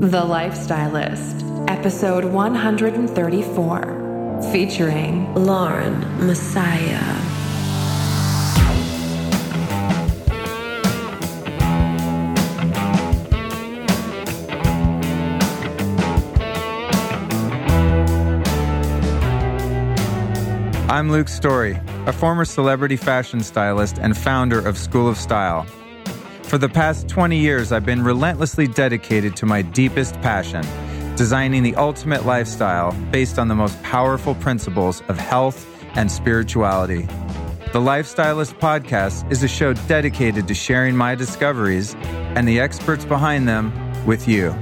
The Lifestylist, episode 134, featuring Lauren Messiah. I'm Luke Story, a former celebrity fashion stylist and founder of School of Style. For the past 20 years, I've been relentlessly dedicated to my deepest passion designing the ultimate lifestyle based on the most powerful principles of health and spirituality. The Lifestylist Podcast is a show dedicated to sharing my discoveries and the experts behind them with you.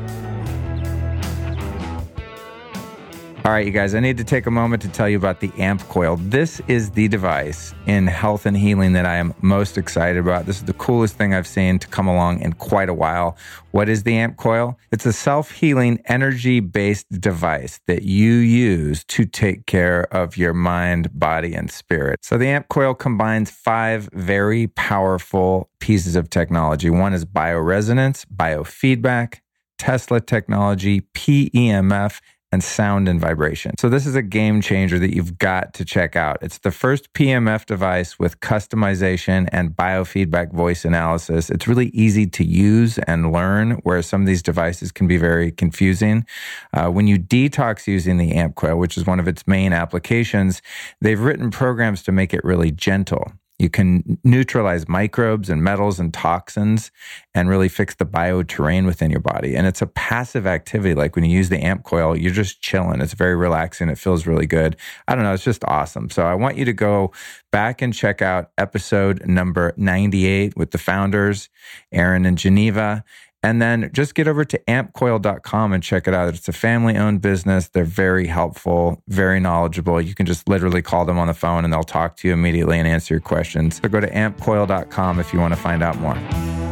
All right, you guys, I need to take a moment to tell you about the AMP coil. This is the device in health and healing that I am most excited about. This is the coolest thing I've seen to come along in quite a while. What is the AMP coil? It's a self healing, energy based device that you use to take care of your mind, body, and spirit. So the AMP coil combines five very powerful pieces of technology. One is bioresonance, biofeedback, Tesla technology, PEMF, and sound and vibration. So this is a game changer that you've got to check out. It's the first PEMF device with customization and biofeedback voice analysis. It's really easy to use and learn, whereas some of these devices can be very confusing. Uh, when you detox using the AMP coil, which is one of its main applications, they've written programs to make it really gentle. You can neutralize microbes and metals and toxins and really fix the bioterrain within your body. And it's a passive activity. Like when you use the amp coil, you're just chilling. It's very relaxing. It feels really good. I don't know. It's just awesome. So I want you to go back and check out episode number 98 with the founders, Aaron and Geneva. And then just get over to ampcoil.com and check it out. It's a family owned business. They're very helpful, very knowledgeable. You can just literally call them on the phone and they'll talk to you immediately and answer your questions. So go to ampcoil.com if you want to find out more.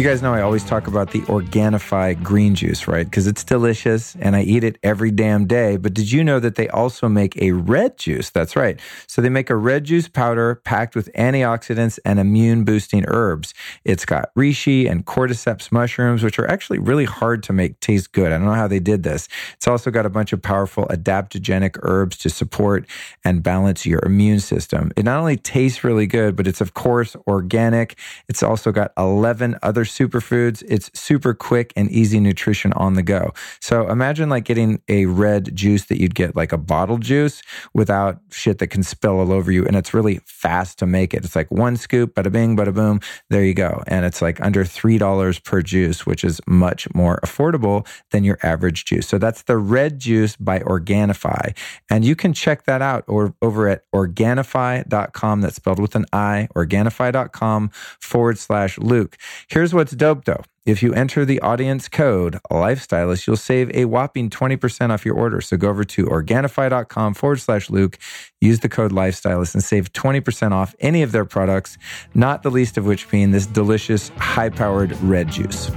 You guys know I always talk about the Organifi green juice, right? Because it's delicious and I eat it every damn day. But did you know that they also make a red juice? That's right. So they make a red juice powder packed with antioxidants and immune boosting herbs. It's got reishi and cordyceps mushrooms, which are actually really hard to make taste good. I don't know how they did this. It's also got a bunch of powerful adaptogenic herbs to support and balance your immune system. It not only tastes really good, but it's of course organic. It's also got 11 other superfoods. It's super quick and easy nutrition on the go. So imagine like getting a red juice that you'd get like a bottled juice without shit that can spill all over you. And it's really fast to make it. It's like one scoop, bada bing, bada boom. There you go. And it's like under $3 per juice, which is much more affordable than your average juice. So that's the red juice by Organifi. And you can check that out or over at Organifi.com. That's spelled with an I, Organifi.com forward slash Luke. Here's what what's dope though. If you enter the audience code lifestylist, you'll save a whopping 20% off your order. So go over to Organifi.com forward slash Luke, use the code lifestylist and save 20% off any of their products, not the least of which being this delicious, high powered red juice.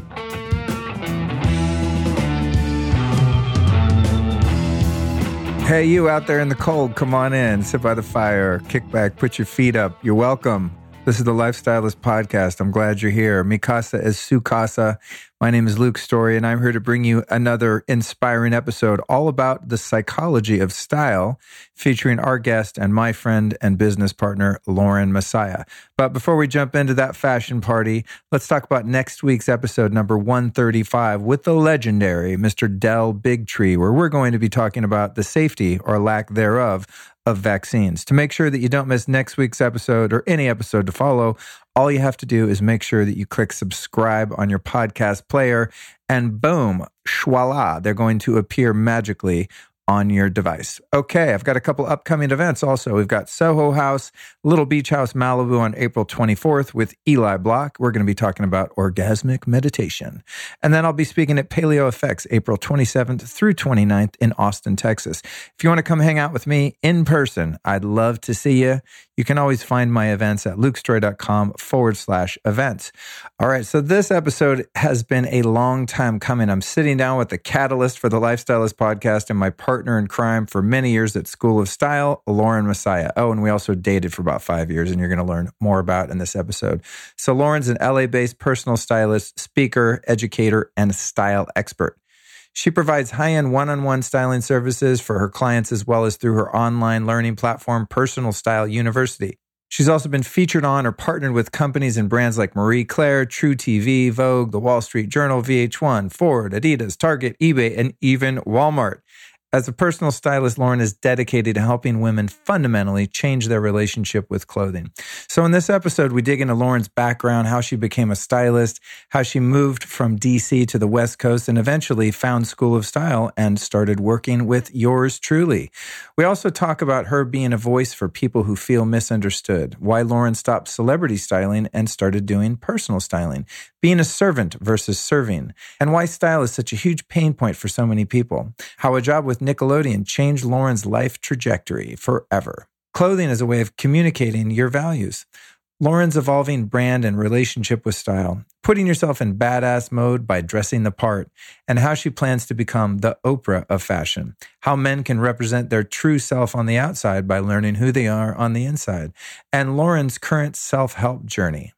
Hey, you out there in the cold, come on in, sit by the fire, kick back, put your feet up. You're welcome. This is the Lifestylist Podcast. I'm glad you're here. Mikasa is Sukasa. My name is Luke Story, and I'm here to bring you another inspiring episode all about the psychology of style, featuring our guest and my friend and business partner, Lauren Messiah. But before we jump into that fashion party, let's talk about next week's episode, number 135, with the legendary Mr. Del Bigtree, where we're going to be talking about the safety or lack thereof of vaccines. To make sure that you don't miss next week's episode or any episode to follow, all you have to do is make sure that you click subscribe on your podcast player, and boom, voila, they're going to appear magically on your device. Okay, I've got a couple upcoming events also. We've got Soho House, Little Beach House Malibu on April 24th with Eli Block. We're going to be talking about orgasmic meditation. And then I'll be speaking at Paleo Effects April 27th through 29th in Austin, Texas. If you want to come hang out with me in person, I'd love to see you. You can always find my events at lukestory.com forward slash events. All right, so this episode has been a long time coming. I'm sitting down with the catalyst for the Lifestylist podcast and my partner in crime for many years at School of Style, Lauren Messiah. Oh, and we also dated for about five years, and you're going to learn more about in this episode. So, Lauren's an LA based personal stylist, speaker, educator, and style expert. She provides high end one on one styling services for her clients as well as through her online learning platform, Personal Style University. She's also been featured on or partnered with companies and brands like Marie Claire, truTV, Vogue, The Wall Street Journal, VH1, Ford, Adidas, Target, eBay, and even Walmart. As a personal stylist, Lauren is dedicated to helping women fundamentally change their relationship with clothing. So, in this episode, we dig into Lauren's background, how she became a stylist, how she moved from DC to the West Coast, and eventually found School of Style and started working with yours truly. We also talk about her being a voice for people who feel misunderstood, why Lauren stopped celebrity styling and started doing personal styling, being a servant versus serving, and why style is such a huge pain point for so many people, how a job with Nickelodeon changed Lauren's life trajectory forever. Clothing is a way of communicating your values. Lauren's evolving brand and relationship with style, putting yourself in badass mode by dressing the part, and how she plans to become the Oprah of fashion. How men can represent their true self on the outside by learning who they are on the inside, and Lauren's current self help journey.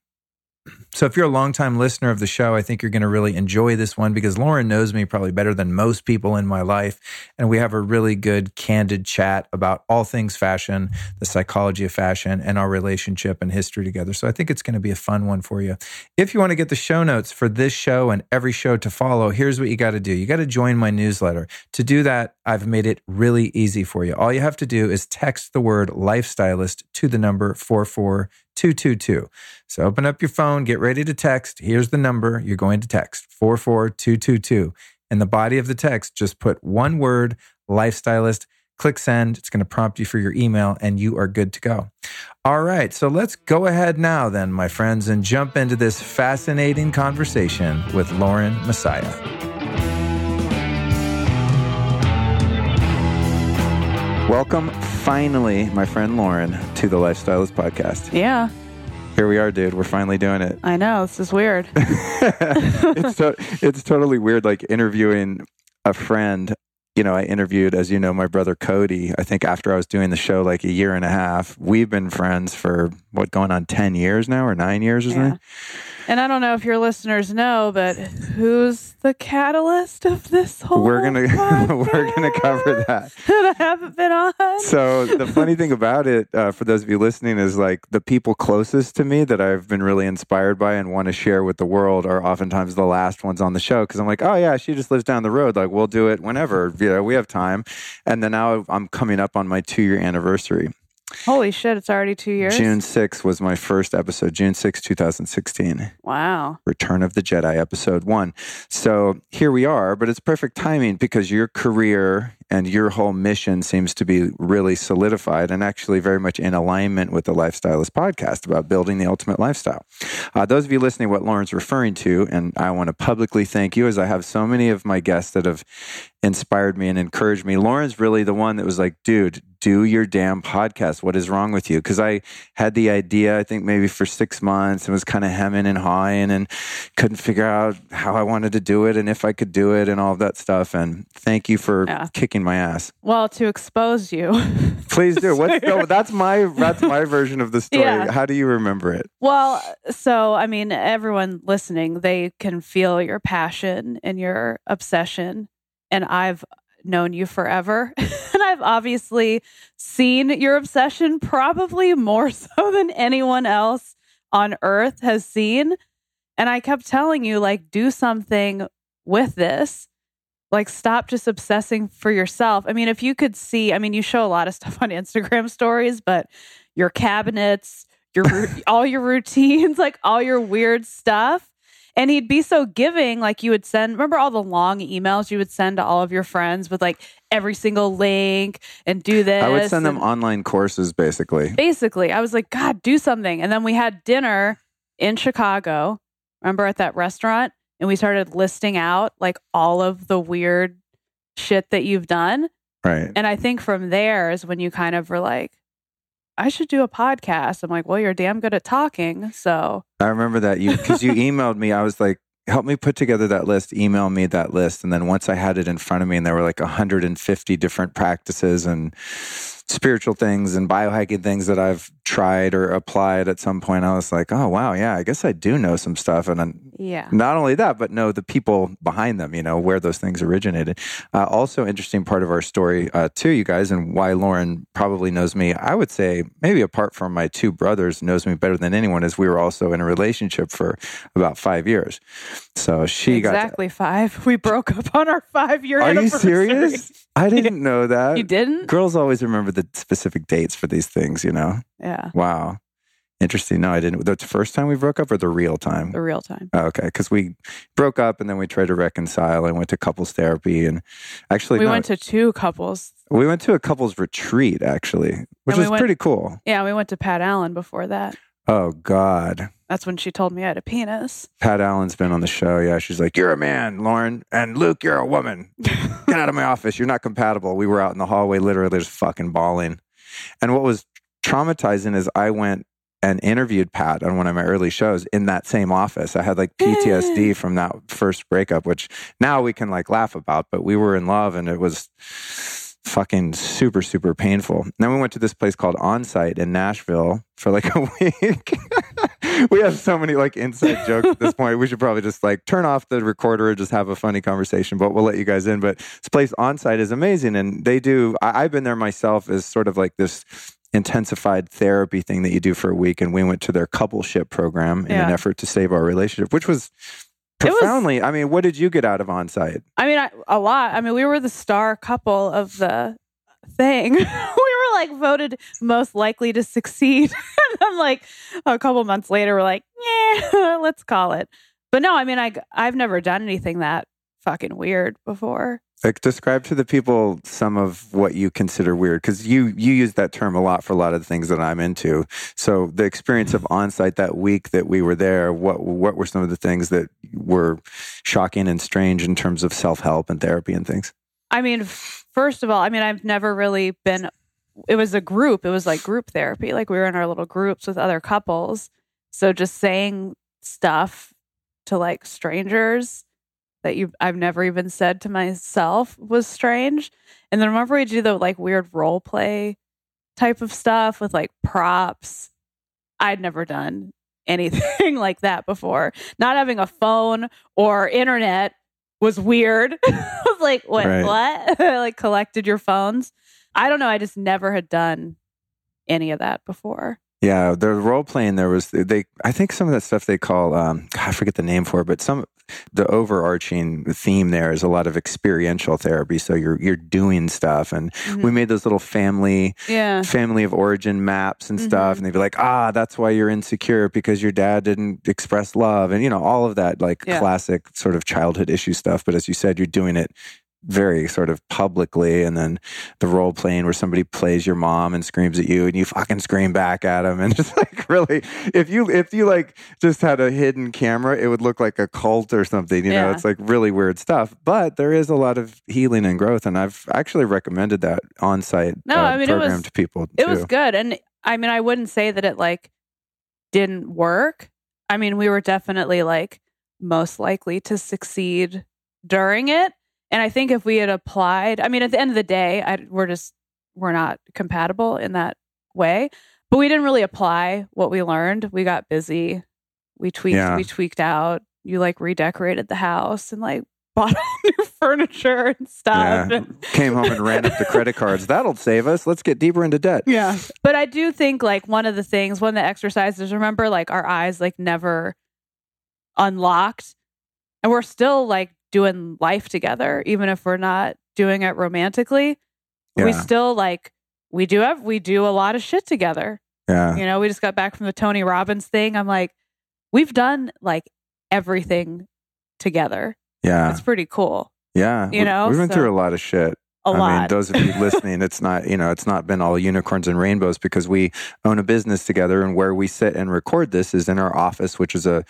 So, if you're a longtime listener of the show, I think you're going to really enjoy this one because Lauren knows me probably better than most people in my life. And we have a really good, candid chat about all things fashion, the psychology of fashion, and our relationship and history together. So, I think it's going to be a fun one for you. If you want to get the show notes for this show and every show to follow, here's what you got to do you got to join my newsletter. To do that, I've made it really easy for you. All you have to do is text the word lifestylist to the number 44 222. So open up your phone, get ready to text. Here's the number you're going to text 44222. In the body of the text, just put one word, lifestylist. Click send. It's going to prompt you for your email, and you are good to go. All right. So let's go ahead now, then, my friends, and jump into this fascinating conversation with Lauren Messiah. Welcome, finally, my friend Lauren, to the Lifestylist Podcast. Yeah, Here we are, dude. We're finally doing it. I know. This is weird. it's to- it's totally weird, like interviewing a friend. You know, I interviewed, as you know, my brother Cody. I think after I was doing the show like a year and a half. We've been friends for what going on ten years now, or nine years or Yeah. And I don't know if your listeners know, but who's the catalyst of this whole We're gonna we're gonna cover that. that I haven't been on? So the funny thing about it, uh, for those of you listening, is like the people closest to me that I've been really inspired by and want to share with the world are oftentimes the last ones on the show because I'm like, oh yeah, she just lives down the road. Like we'll do it whenever. You know, we have time. And then now I'm coming up on my two year anniversary. Holy shit, it's already two years. June 6th was my first episode. June 6th, 2016. Wow. Return of the Jedi, episode one. So here we are, but it's perfect timing because your career and your whole mission seems to be really solidified and actually very much in alignment with the Lifestylist podcast about building the ultimate lifestyle. Uh, those of you listening, what Lauren's referring to, and I want to publicly thank you as I have so many of my guests that have inspired me and encouraged me. Lauren's really the one that was like, dude, do your damn podcast. What is wrong with you? Because I had the idea, I think maybe for six months and was kind of hemming and hawing and couldn't figure out how I wanted to do it and if I could do it and all of that stuff. And thank you for Yeah. kicking my ass. Well, to expose you. Please do. What's no, that's my that's my version of the story. Yeah. How do you remember it? well, so I mean, everyone listening, they can feel your passion and your obsession. And I've known you forever. I've obviously seen your obsession probably more so than anyone else on earth has seen. And I kept telling you, like, do something with this. Like, stop just obsessing for yourself. I mean, if you could see, I mean, you show a lot of stuff on Instagram stories, but your cabinets, your all your routines, like all your weird stuff. And he'd be so giving, like you would send. Remember all the long emails you would send to all of your friends with like every single link and do this. I would send them online courses basically. basically i was like god do something and then we had dinner in chicago remember at that restaurant and we started listing out like all of the weird shit that you've done Right. and i think from there is when you kind of were like i should do a podcast i'm like well you're damn good at talking so I remember that you because you emailed me. I was like, help me put together that list, email me that list. And then once I had it in front of me and there were like 150 different practices and spiritual things and biohacking things that I've tried or applied at some point, I was like, oh, wow, yeah, I guess I do know some stuff. And I'm, Yeah. not only that, but know the people behind them, you know, where those things originated. Uh, also, interesting part of our story, uh, too, you guys, and why Lauren probably knows me. I would say, maybe apart from my two brothers, knows me better than anyone, is we were also in a relationship for about five years. So she got. exactly five. We broke up on our five year Are you anniversary. serious? I didn't know that. You didn't? Girls always remember the specific dates for these things, you know? Yeah. Wow. Interesting. No, I didn't. That's the first time we broke up or the real time? The real time. Oh, okay, because we broke up and then we tried to reconcile. and went to couples therapy and actually we no, went to two couples. we went to a couples retreat actually, which we went- pretty cool. Yeah, we went to Pat Allen before that. Oh God, That's when she told me I had a penis. Pat Allen's been on the show. Yeah, she's like, "You're a man, Lauren, and Luke, you're a woman. Get out of my office. You're not compatible." We were out in the hallway, literally just fucking bawling. And what was traumatizing is I went and interviewed Pat on one of my early shows in that same office. I had like PTSD from that first breakup, which now we can like laugh about, but we were in love and it was fucking super, super painful. Then we went to this place called Onsite in Nashville for like a week. we have so many like inside jokes at this point. We should probably just like turn off the recorder and just have a funny conversation, but we'll let you guys in. But this place Onsite is amazing. And they do, I, I've been there myself as sort of like this intensified therapy thing that you do for a week. And we went to their coupleship program in an effort to save our relationship, which was It was- profoundly, I mean, what did you get out of Onsite? I mean, I, a lot. I mean, we were the star couple of the thing. we were like voted most likely to succeed. and then, like a couple months later, we're like, yeah, let's call it. But no, I mean, I I've never done anything that fucking weird before. Like describe to the people some of what you consider weird because you you use that term a lot for a lot of the things that I'm into. So the experience of mm-hmm. onsite that week that we were there, what what were some of the things that were shocking and strange in terms of self help and therapy and things? I mean, first of all, I mean, I've never really been. It was a group. It was like group therapy. Like we were in our little groups with other couples. So just saying stuff to like strangers that you I've never even said to myself was strange. And then remember we do the like weird role play type of stuff with like props. I'd never done anything like that before. Not having a phone or internet was weird. I was like, what? Right. What? like collected your phones. I don't know. I just never had done any of that before. Yeah, the role playing there was they. I think some of that stuff they call um, God, I forget the name for it, but some the overarching theme there is a lot of experiential therapy. So you're you're doing stuff, and we made those little family Yeah. family of origin maps and stuff, Mhm. and they'd be like, ah, that's why you're insecure because your dad didn't express love, and you know all of that like Yeah. classic sort of childhood issue stuff. But as you said, you're doing it very sort of publicly and then the role playing where somebody plays your mom and screams at you and you fucking scream back at them and just like really if you if you like just had a hidden camera it would look like a cult or something you know it's like really weird stuff but there is a lot of healing and growth and i've actually recommended that on-site No, uh, I mean, it program was- to people It too. was good. And I mean, I wouldn't say that it like didn't work. I mean, we were definitely like most likely to succeed during it. And I think if we had applied, I mean, at the end of the day, I, we're just, we're not compatible in that way. But we didn't really apply what we learned. We got busy. We tweaked, Yeah. we tweaked out. You like redecorated the house and like bought all new furniture and stuff. Yeah. came home and ran up the credit cards that'll save us let's get deeper into debt Yeah. But I do think like one of the things, one of the exercises, remember like our eyes like never unlocked and we're still like doing life together, even if we're not doing it romantically. We still like, we do have, we do a lot of shit together. yeah You know, we just got back from the Tony Robbins thing. I'm like, we've done like everything together. yeah It's pretty cool. yeah you We- know, we went so- through a lot of shit a I lot. mean, those of you listening, it's not, you know, it's not been all unicorns and rainbows because we own a business together and where we sit and record this is in our office, which is a,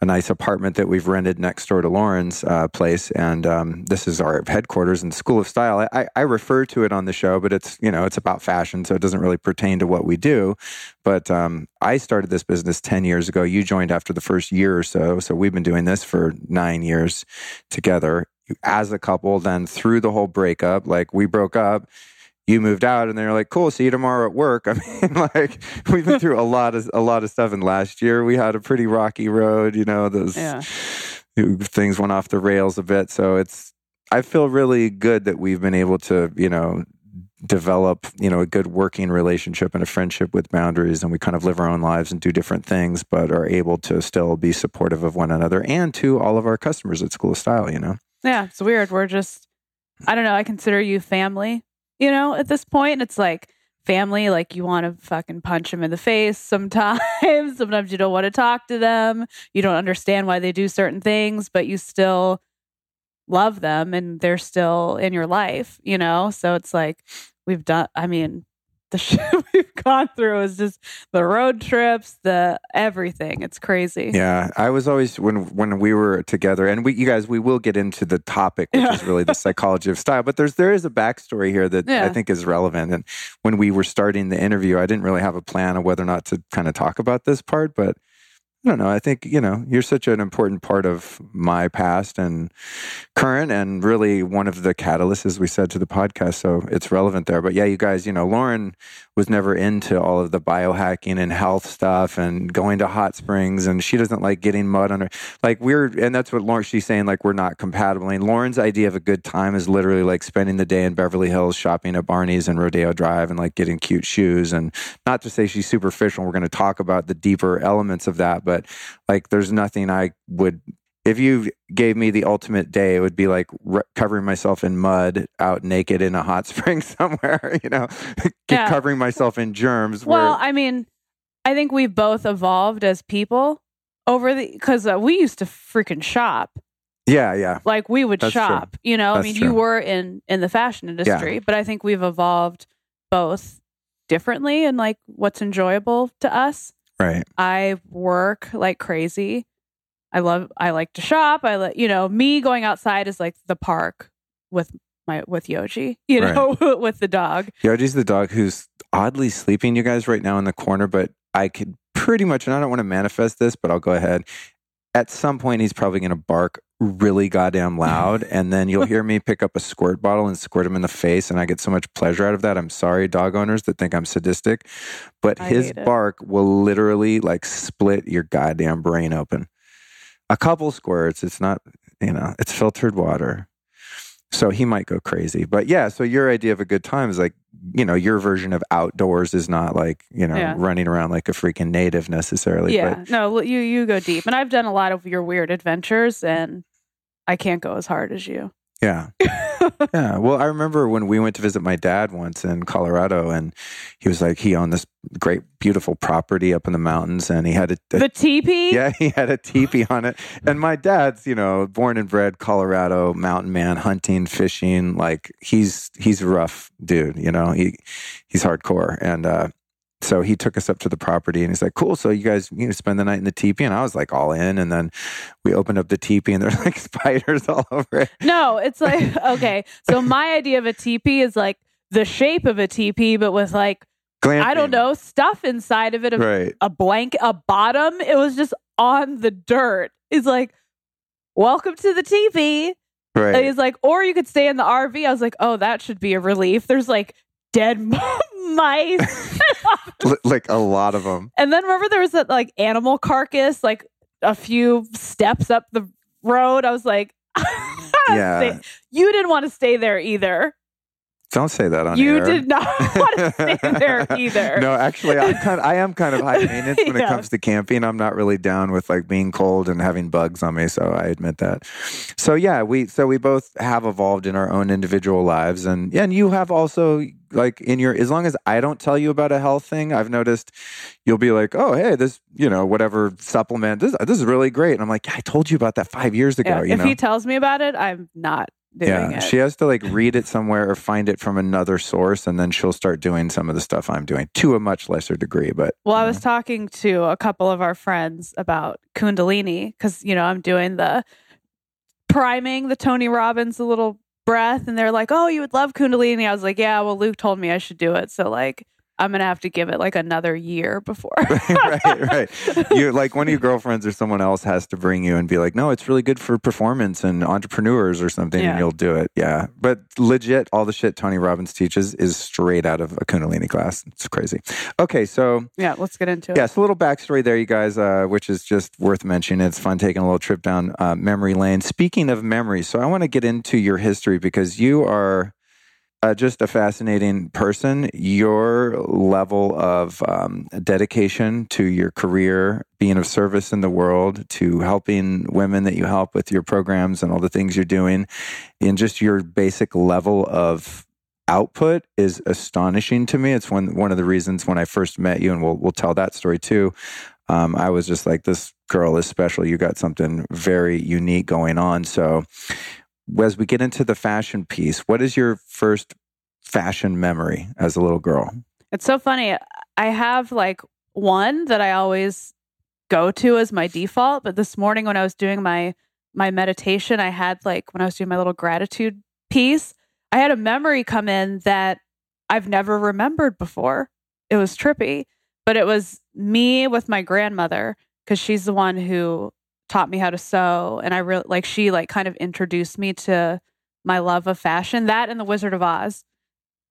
a nice apartment that we've rented next door to Lauren's uh, place. And um, this is our headquarters and School of Style. I, I refer to it on the show, but it's, you know, it's about fashion. So it doesn't really pertain to what we do. But um, I started this business 10 years ago. You joined after the first year or so. So we've been doing this for nine years together as a couple. Then through the whole breakup, like we broke up, you moved out, and they're like, "Cool, see you tomorrow at work." I mean, like we've been through a lot of a lot of stuff. And last year we had a pretty rocky road. You know, those Yeah. things went off the rails a bit. So it's I feel really good that we've been able to, you know, develop, you know, a good working relationship and a friendship with boundaries and we kind of live our own lives and do different things, but are able to still be supportive of one another and to all of our customers at School of Style, you know. Yeah, it's weird. We're just, I don't know. I consider you family, you know, at this point. It's like family, like you want to fucking punch them in the face sometimes. sometimes you don't want to talk to them. You don't understand why they do certain things, but you still love them and they're still in your life, you know? So it's like we've done, I mean, the shit we've gone through is just the road trips, the everything. It's crazy. Yeah, I was always when when we were together, and we you guys we will get into the topic, which Yeah. is really the psychology of style. But there's there is a backstory here that I think is relevant. And when we were starting the interview, I didn't really have a plan of whether or not to kind of talk about this part, but. I don't know. I think, you know, you're such an important part of my past and current and really one of the catalysts, as we said, to the podcast. So it's relevant there. But yeah, you guys, you know, Lauren was never into all of the biohacking and health stuff and going to hot springs and she doesn't like getting mud on her like we're and that's what Lauren she's saying like we're not compatible and Lauren's idea of a good time is literally like spending the day in Beverly Hills shopping at Barney's and Rodeo Drive and like getting cute shoes and not to say she's superficial we're going to talk about the deeper elements of that but like there's nothing I would if you gave me the ultimate day, it would be like re- covering myself in mud out naked in a hot spring somewhere, you know, Yeah. covering myself in germs. Well, where, I mean, I think we've both evolved as people over the because uh, we used to freaking shop. yeah, yeah. Like we would That's true. shop. You know, I mean, true. you were in in the fashion industry, but I think we've evolved both differently and like what's enjoyable to us. Right. I work like crazy. I love. I like to shop. I like you know me going outside is like the park with my with Yoji. You know, with the dog. Yoji's the dog who's oddly sleeping, you guys, right now in the corner, but I could pretty much, and I don't want to manifest this, but I'll go ahead. At some point, he's probably going to bark really goddamn loud, and then you'll hear me pick up a squirt bottle and squirt him in the face, and I get so much pleasure out of that. I'm sorry, dog owners that think I'm sadistic, but I his bark will literally like split your goddamn brain open. A couple squirts, it's not, you know, it's filtered water. So he might go crazy. But yeah, so your idea of a good time is like, you know, your version of outdoors is not like, you know, Yeah. running around like a freaking native necessarily. yeah, no, you you go deep, and I've done a lot of your weird adventures, and I can't go as hard as you. Yeah. yeah. Well, I remember when we went to visit my dad once in Colorado and he was like, he owned this great, beautiful property up in the mountains and he had a, a The teepee. Yeah, he had a teepee on it. And my dad's, you know, born and bred Colorado mountain man, hunting, fishing. Like he's he's a rough dude, you know. He he's hardcore. And uh so he took us up to the property and he's like, Cool, so you guys you know spend the night in the teepee. And I was like all in. And then we opened up the teepee and there's like spiders all over it. No, it's like okay. So my idea of a teepee is like the shape of a teepee, but with like I don't know stuff inside of it, a, Right. a blank, a bottom. It was just on the dirt. It's like, welcome to the teepee. And Right. he's like, or you could stay in the RV. I was like, oh, that should be a relief. There's like dead mice. Like a lot of them. and then remember there was that like animal carcass, like a few steps up the road. I was like, Yeah. you didn't want to stay there either. Don't say that on You air. did not want to stay there either. No, actually, I'm kind. of, I am kind of high maintenance when it comes to camping. I'm not really down with like being cold and having bugs on me, so I admit that. So yeah, we so we both have evolved in our own individual lives, and yeah, and you have also like in your as long as I don't tell you about a health thing, I've noticed you'll be like, oh hey, this you know whatever supplement this this is really great, and I'm like, I told you about that five years ago. Yeah, You if know, he tells me about it, I'm not doing yeah, it. she has to like read it somewhere or find it from another source, and then she'll start doing some of the stuff I'm doing to a much lesser degree. But well, I you was know. talking to a couple of our friends about Kundalini because, you know, I'm doing the priming the Tony Robbins a little breath, and they're like, oh, you would love Kundalini. I was like, yeah, well, Luke told me I should do it. So, like, I'm going to have to give it like another year before. right, right. You like one of your girlfriends or someone else has to bring you and be like, no, it's really good for performance and entrepreneurs or something, Yeah. and you'll do it. Yeah, but legit, all the shit Tony Robbins teaches is straight out of a Kundalini class. It's crazy. Okay, so yeah, let's get into it. Yes, a little backstory there, you guys, uh, which is just worth mentioning. It's fun taking a little trip down uh, memory lane. Speaking of memory, so I want to get into your history because you are uh, just a fascinating person. Your level of um, dedication to your career, being of service in the world, to helping women that you help with your programs and all the things you're doing, and just your basic level of output is astonishing to me. It's one one of the reasons when I first met you, and we'll we'll tell that story too. Um, I was just like, this girl is special. You got something very unique going on. So, as we get into the fashion piece, what is your first fashion memory as a little girl? It's so funny. I have like one that I always go to as my default, but this morning when I was doing my my meditation, I had like when I was doing my little gratitude piece, I had a memory come in that I've never remembered before. It was trippy, but it was me with my grandmother because she's the one who taught me how to sew and I really like she like kind of introduced me to my love of fashion, that and the Wizard of Oz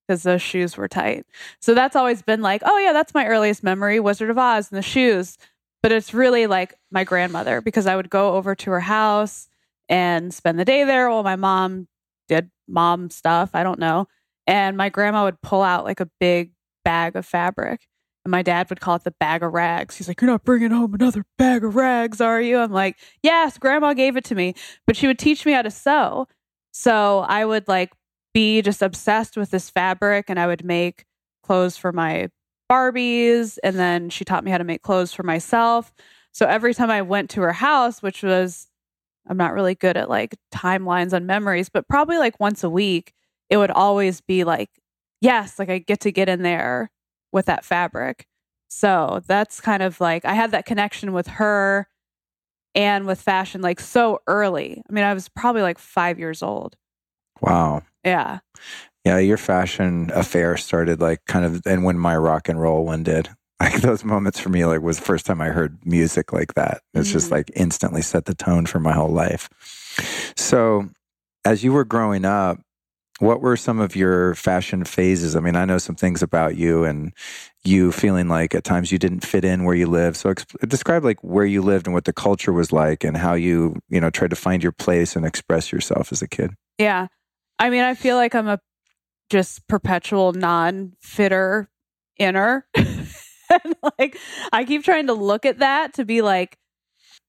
because those shoes were tight. So that's always been like, oh yeah, that's my earliest memory, Wizard of Oz and the shoes. But it's really like my grandmother because I would go over to her house and spend the day there while my mom did mom stuff. I don't know. And my grandma would pull out like a big bag of fabric. And my dad would call it the bag of rags. He's like, You're not bringing home another bag of rags, are you? I'm like, Yes, grandma gave it to me. But she would teach me how to sew. So I would like be just obsessed with this fabric and I would make clothes for my Barbies. And then she taught me how to make clothes for myself. So every time I went to her house, which was, I'm not really good at like timelines on memories, but probably like once a week, it would always be like, yes, like I get to get in there with that fabric. So that's kind of like, I had that connection with her and with fashion like so early. I mean, I was probably like five years old. Wow. Yeah. Yeah, your fashion affair started like kind of, and when my rock and roll one did. Like those moments for me, like was the first time I heard music like that. It's just Mhm. like instantly set the tone for my whole life. So, as you were growing up, what were some of your fashion phases? I mean, I know some things about you and you feeling like at times you didn't fit in where you live. So, exp- describe like where you lived and what the culture was like and how you, you know, tried to find your place and express yourself as a kid. Yeah. I mean, I feel like I'm a just perpetual non fitter inner. and like, I keep trying to look at that to be like,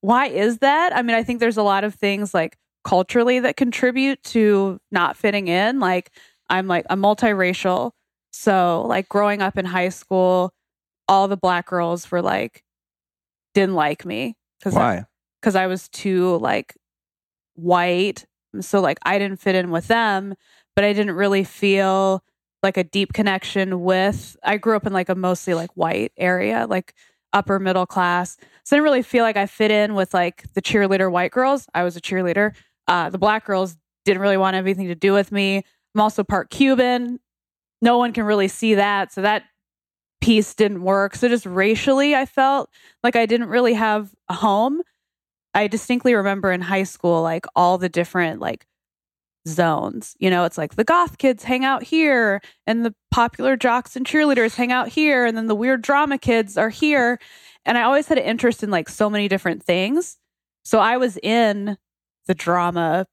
why is that? I mean, I think there's a lot of things like culturally that contribute to not fitting in. Like, I'm like a multiracial. So, like, growing up in high school, all the black girls were like, didn't like me. Cause Why? because I was too like white. So like I didn't fit in with them, but I didn't really feel like a deep connection with I grew up in like a mostly like white area, like upper middle class. So I didn't really feel like I fit in with like the cheerleader white girls. I was a cheerleader. Uh the black girls didn't really want anything to do with me. I'm also part Cuban. No one can really see that. So that piece didn't work. So just racially I felt like I didn't really have a home. I distinctly remember in high school, like all the different like zones. You know, it's like the goth kids hang out here, and the popular jocks and cheerleaders hang out here, and then the weird drama kids are here. And I always had an interest in like so many different things. So I was in the drama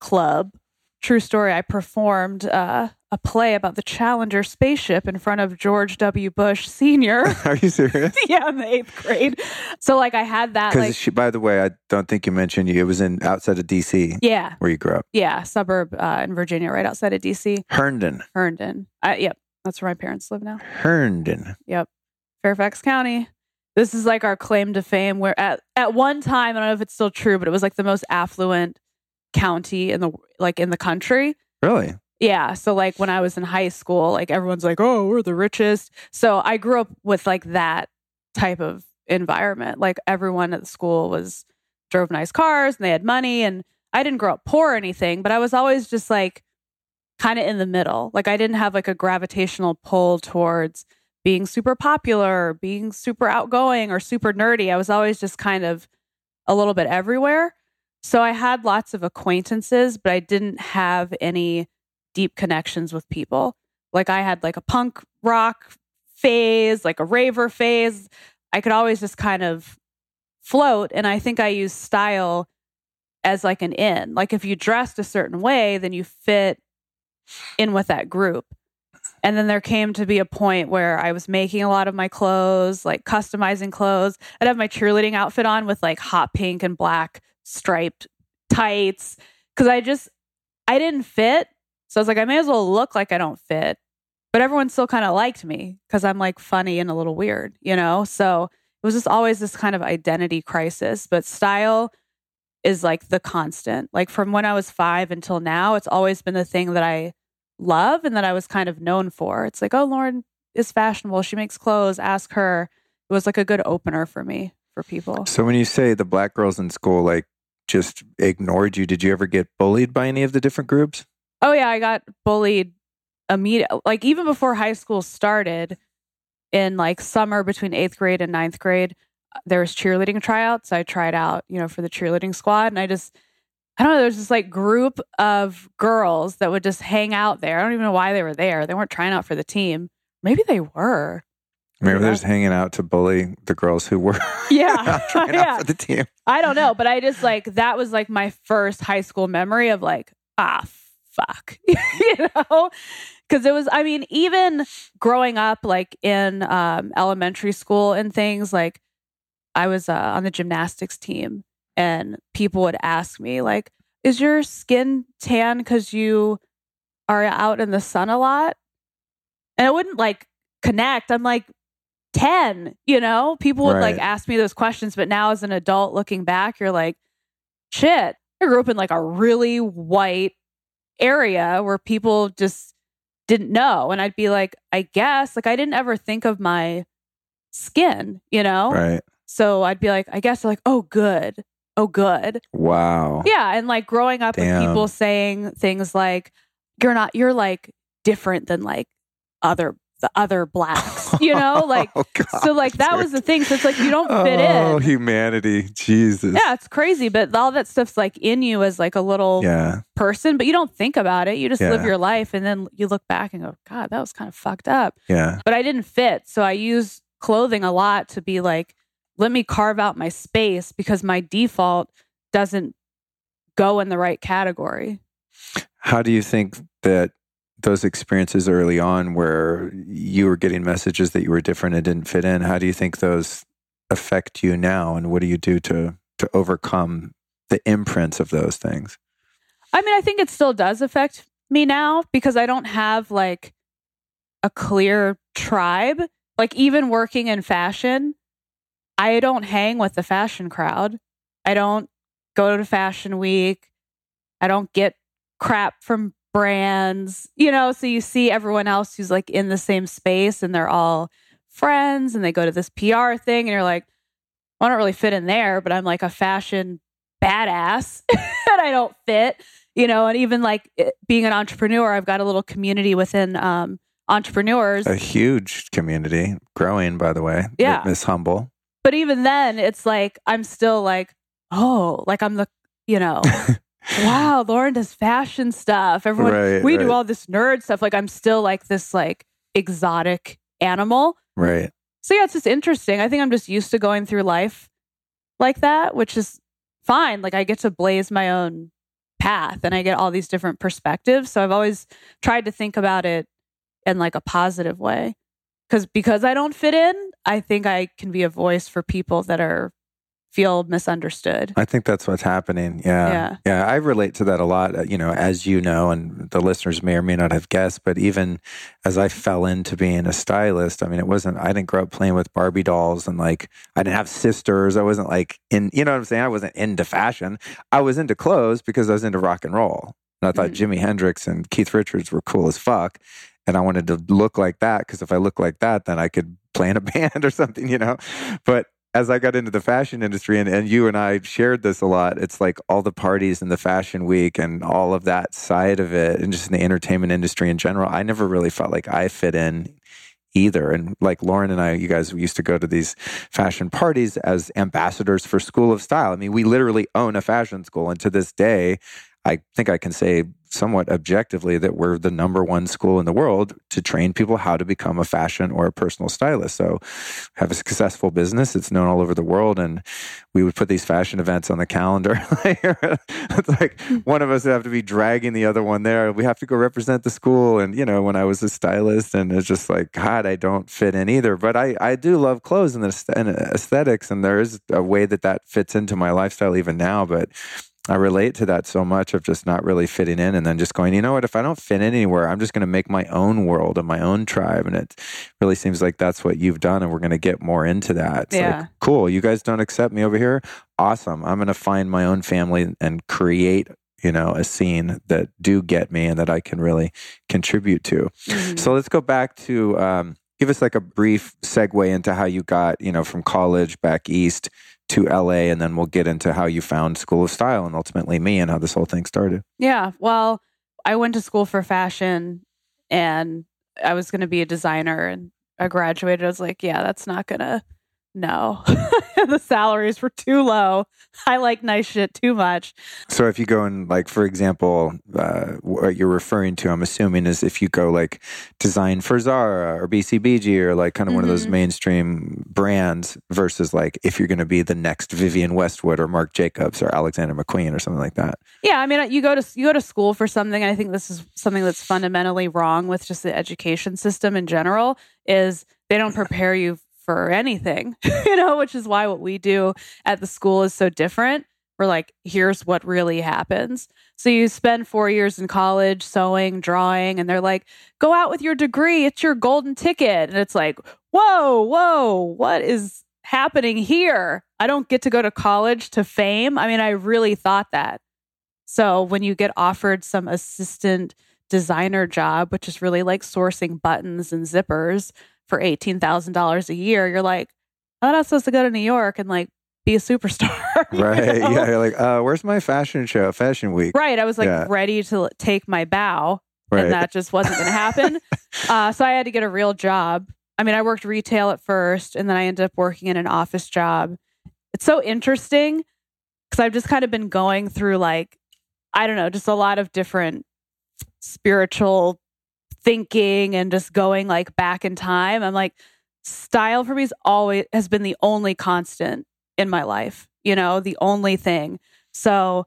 club. True story. I performed uh, a play about the Challenger spaceship in front of George W. Bush Sr. Are you serious? yeah, in the eighth grade. So like I had that Because like by the way, I don't think you mentioned you. It was in outside of DC yeah where you grew up, yeah suburb uh, in Virginia, right outside of DC, Herndon. Herndon. Uh, yep, that's where my parents live now. Herndon. Yep, Fairfax County. This is like our claim to fame. Where at at one time, I don't know if it's still true, but it was like the most affluent county in the like in the country. Really? Yeah. So like when I was in high school, like everyone's like, "Oh, we're the richest." So I grew up with like that type of environment. Like everyone at the school was drove nice cars and they had money and I didn't grow up poor or anything, but I was always just like kind of in the middle. Like I didn't have like a gravitational pull towards being super popular, being super outgoing or super nerdy. I was always just kind of a little bit everywhere. So I had lots of acquaintances, but I didn't have any deep connections with people. Like I had like a punk rock phase, like a raver phase. I could always just kind of float. And I think I use style as like an in. Like if you dressed a certain way, then you fit in with that group. And then there came to be a point where I was making a lot of my clothes, like customizing clothes. I'd have my cheerleading outfit on with like hot pink and black striped tights because I just, I didn't fit. So I was like, I may as well look like I don't fit. But everyone still kind of liked me because I'm like funny and a little weird, you know? So it was just always this kind of identity crisis. But style is like the constant. Like from when I was five until now, it's always been the thing that I love and that I was kind of known for. It's like, oh, Lauren is fashionable. She makes clothes. Ask her. It was like a good opener for me for people. So when you say the black girls in school like just ignored you, did you ever get bullied by any of the different groups? Oh yeah, I got bullied immediate like even before high school started in like summer between 8th grade and ninth grade uh, there was cheerleading tryouts. I tried out, you know, for the cheerleading squad and I just I don't know, there's this like group of girls that would just hang out there. I don't even know why they were there. They weren't trying out for the team. Maybe they were. Maybe they're just hanging out to bully the girls who were yeah trying yeah. out for the team. I don't know, but I just like that was like my first high school memory of like ah fuck, you know, because it was. I mean, even growing up like in um, elementary school and things like I was uh, on the gymnastics team, and people would ask me like, "Is your skin tan because you are out in the sun a lot?" And it wouldn't like connect. I'm like, 10, you know? People would like ask me those questions, but now as an adult looking back, you're like, shit, I grew up in like a really white area where people just didn't know. And I'd be like, I guess, like, I didn't ever think of my skin, you know? Right. So I'd be like, I guess, like, oh, good. Oh, good. Wow. Yeah. And like growing up Damn. with people saying things like, you're not, you're like different than like other, the other blacks, you know? Like, Oh, God, so like that was the thing. So it's like you don't fit Oh, in. humanity. Jesus. Yeah, it's crazy, but all that stuff's like in you as like a little Yeah. person, but you don't think about it. You just live your life and then you look back and go, God, that was kind of fucked up. Yeah. But I didn't fit. So I use clothing a lot to be like, let me carve out my space because my default doesn't go in the right category. How do you think that those experiences early on where you were getting messages that you were different and didn't fit in, how do you think those affect you now? And what do you do to to overcome the imprints of those things? I mean, I think it still does affect me now because I don't have like a clear tribe. Like, even working in fashion, I don't hang with the fashion crowd. I don't go to fashion week. I don't get crap from brands, you know. So you see everyone else who's like in the same space and they're all friends and they go to this PR thing and you're like, well, I don't really fit in there, but I'm like a fashion badass and I don't fit, you know, and even like it- being an entrepreneur, I've got a little community within um, entrepreneurs. A huge community, growing, by the way. Yeah. Miss Humble. But even then, it's like, I'm still like, oh, like I'm the, you know, wow, Lauren does fashion stuff. Everyone, Right, we do all this nerd stuff. Like I'm still like this like exotic animal. Right. So yeah, it's just interesting. I think I'm just used to going through life like that, which is fine. Like I get to blaze my own path and I get all these different perspectives. So I've always tried to think about it in like a positive way. Cause because I don't fit in, I think I can be a voice for people that are feel misunderstood. I think that's what's happening. Yeah. Yeah. Yeah. I relate to that a lot, uh, you know, as you know, and the listeners may or may not have guessed, but even as I fell into being a stylist, I mean, it wasn't, I didn't grow up playing with Barbie dolls and like, I didn't have sisters. I wasn't like in, you know what I'm saying? I wasn't into fashion. I was into clothes because I was into rock and roll. And I thought Mhm. Jimi Hendrix and Keith Richards were cool as fuck. And I wanted to look like that because if I look like that, then I could play in a band or something, you know? But as I got into the fashion industry, and, and you and I shared this a lot, it's like all the parties in the fashion week and all of that side of it, and just in the entertainment industry in general, I never really felt like I fit in either. And like Lauren and I, you guys used to go to these fashion parties as ambassadors for School of Style. I mean, we literally own a fashion school. And to this day, I think I can say somewhat objectively that we're the number one school in the world to train people how to become a fashion or a personal stylist. So have a successful business. It's known all over the world. And we would put these fashion events on the calendar. it's like one of us would have to be dragging the other one there. We have to go represent the school. And, you know, when I was a stylist and it's just like, God, I don't fit in either. But I, I do love clothes and, and aesthetics. And there is a way that that fits into my lifestyle even now. But I relate to that so much of just not really fitting in and then just going, you know what, if I don't fit in anywhere, I'm just going to make my own world and my own tribe. And it really seems like that's what you've done. And we're going to get more into that. It's Yeah. like, cool. You guys don't accept me over here. Awesome. I'm going to find my own family and create, you know, a scene that do get me and that I can really contribute to. Mhm. So let's go back to um, give us like a brief segue into how you got, you know, from college back east to LA, and then we'll get into how you found School of Style and ultimately me and how this whole thing started. Yeah. Well, I went to school for fashion and I was going to be a designer and I graduated. I was like, yeah, that's not going to, no. the salaries were too low. I like nice shit too much. So if you go and like, for example, uh, what you're referring to, I'm assuming is if you go like design for Zara or BCBG or like kind of one of those Mhm. mainstream brands versus like if you're going to be the next Vivienne Westwood or Marc Jacobs or Alexander McQueen or something like that. Yeah, I mean, you go to you go to school for something. And I think this is something that's fundamentally wrong with just the education system in general. Is they don't prepare you for anything, you know, which is why what we do at the school is so different. We're like, here's what really happens. So you spend four years in college sewing, drawing, and they're like, go out with your degree. It's your golden ticket. And it's like, whoa, whoa, what is happening here? I don't get to go to college to fame. I mean, I really thought that. So when you get offered some assistant designer job, which is really like sourcing buttons and zippers for $18,000 a year, you're like, I'm not supposed to go to New York and like be a superstar. Right. know? Yeah. You're like, uh, where's my fashion show, fashion week? Right. I was like Yeah. ready to take my bow Right. and that just wasn't going to happen. uh, so I had to get a real job. I mean, I worked retail at first and then I ended up working in an office job. It's so interesting because I've just kind of been going through like, I don't know, just a lot of different spiritual thinking and just going like back in time. I'm like, style for me is always has been the only constant in my life, you know, the only thing. So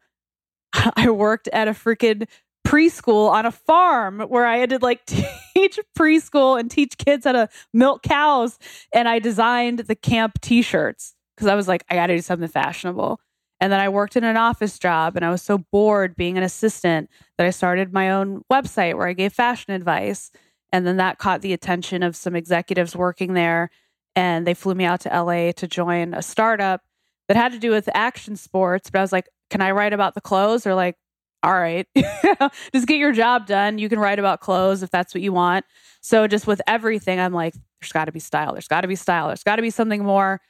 I worked at a freaking preschool on a farm where I had to like teach preschool and teach kids how to milk cows. And I designed the camp t shirts because I was like, I got to do something fashionable. And then I worked in an office job and I was so bored being an assistant that I started my own website where I gave fashion advice. And then that caught the attention of some executives working there. And they flew me out to LA to join a startup that had to do with action sports. But I was like, can I write about the clothes? Or like, all right, just get your job done. You can write about clothes if that's what you want. So just with everything, I'm like, there's got to be style. There's got to be style. There's got to be something more.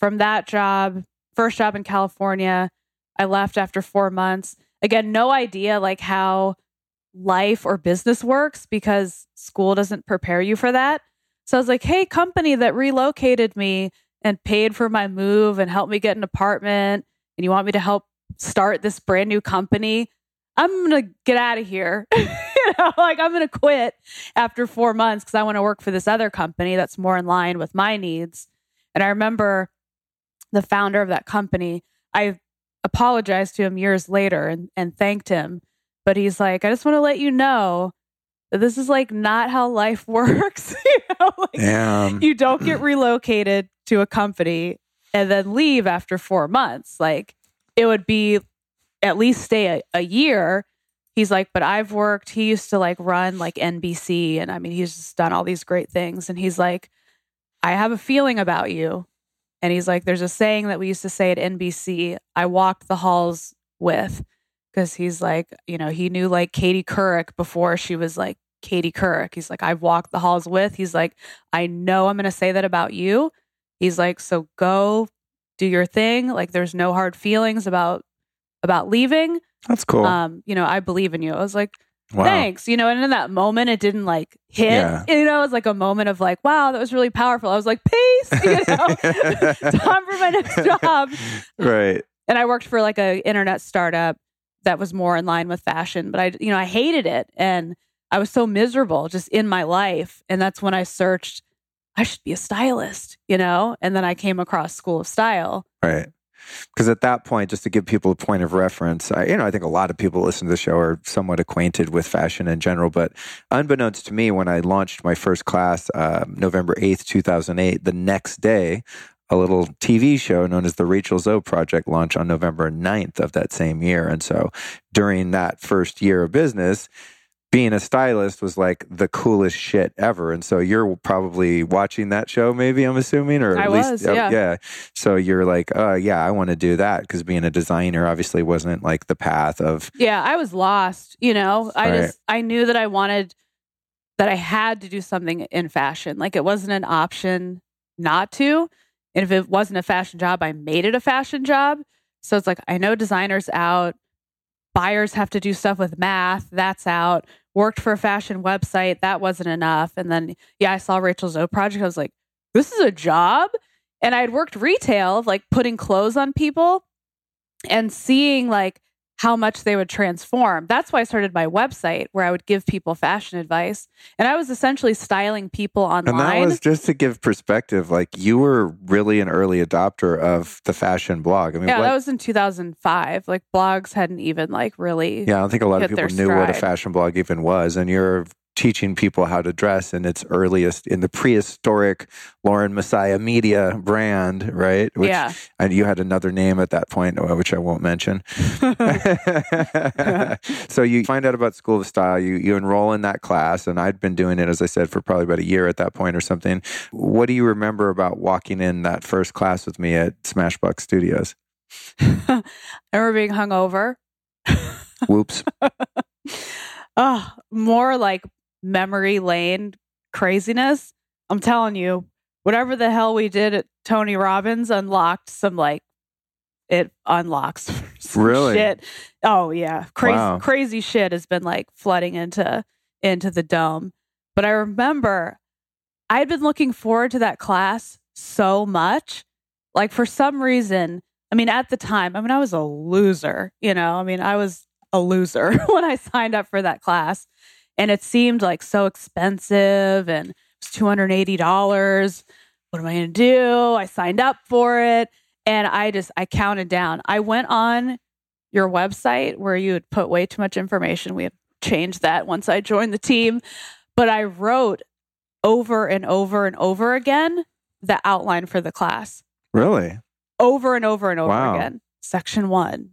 From that job, first job in California, I left after four months. Again, no idea like how life or business works because school doesn't prepare you for that. So I was like, hey, company that relocated me and paid for my move and helped me get an apartment, and you want me to help start this brand new company, I'm going to get out of here. you know, like I'm going to quit after four months because I want to work for this other company that's more in line with my needs. And I remember the founder of that company, I apologized to him years later and, and thanked him. But he's like, I just want to let you know that this is like not how life works. you know, like, Damn. you don't get relocated to a company and then leave after four months. Like it would be at least stay a, a year. He's like, but I've worked. He used to like run like NBC, and I mean, he's just done all these great things. And he's like, I have a feeling about you. And he's like, there's a saying that we used to say at NBC I walked the halls with, because he's like, you know, he knew like Katie Couric before she was like Katie Couric. He's like, I've walked the halls with. He's like, I know I'm going to say that about you. He's like, so go do your thing. Like, there's no hard feelings about about leaving. That's cool. Um, you know, I believe in you. I was like, wow. thanks. You know, and in that moment, it didn't like hit. Yeah. You know, it was like a moment of like, wow, that was really powerful. I was like, peace. You know, time for my next job. right. And I worked for like a internet startup that was more in line with fashion, but I, you know, I hated it and I was so miserable just in my life. And that's when I searched, I should be a stylist, you know, and then I came across School of Style. Right. Because at that point, just to give people a point of reference, I, you know, I think a lot of people listen to the show are somewhat acquainted with fashion in general. But unbeknownst to me, when I launched my first class, uh, November 8th, 2008, the next day, a little TV show known as the Rachel Zoe Project launched on November 9th of that same year. And so during that first year of business, being a stylist was like the coolest shit ever. And so you're probably watching that show, maybe I'm assuming, or at I least, was, uh, yeah. yeah. So you're like, oh, yeah, I want to do that because being a designer obviously wasn't like the path of, Yeah, I was lost, you know. I just I knew that I wanted that I had to do something in fashion. Like it wasn't an option not to. And if it wasn't a fashion job, I made it a fashion job. So it's like I know designers out, buyers have to do stuff with math, that's out. Worked for a fashion website, that wasn't enough. And then yeah, I saw Rachel Zoe project. I was like, this is a job. And I had worked retail, like putting clothes on people and seeing like how much they would transform. That's why I started my website where I would give people fashion advice. And I was essentially styling people online. and that was just to give perspective. Like you were really an early adopter of the fashion blog. I mean, yeah, what, that was in 2005. Like blogs hadn't even like really. Yeah, I don't think a lot of people knew what a fashion blog even was. And you're teaching people how to dress in its earliest, in the prehistoric Lauren Messiah media brand, right? Which, Yeah. And you had another name at that point, uh, which I won't mention. so you find out about School of Style, you, you enroll in that class. And I'd been doing it, as I said, for probably about a year at that point or something. What do you remember about walking in that first class with me at Smashbox Studios? I remember being hungover. Whoops. Oh, more like memory lane craziness. I'm telling you, whatever the hell we did at Tony Robbins unlocked some like it unlocks some Really? shit. Oh yeah, crazy Wow. crazy shit has been like flooding into into the dome. But I remember I had been looking forward to that class so much. Like for some reason, I mean, at the time, I mean, I was a loser. You know, I mean, I was a loser when I signed up for that class. And it seemed like so expensive and it was $280. What am I going to do? I signed up for it. And I just, I counted down. I went on your website where you had put way too much information. We had changed that once I joined the team. But I wrote over and over and over again the outline for the class Really? over and over and over Wow. again. Section one,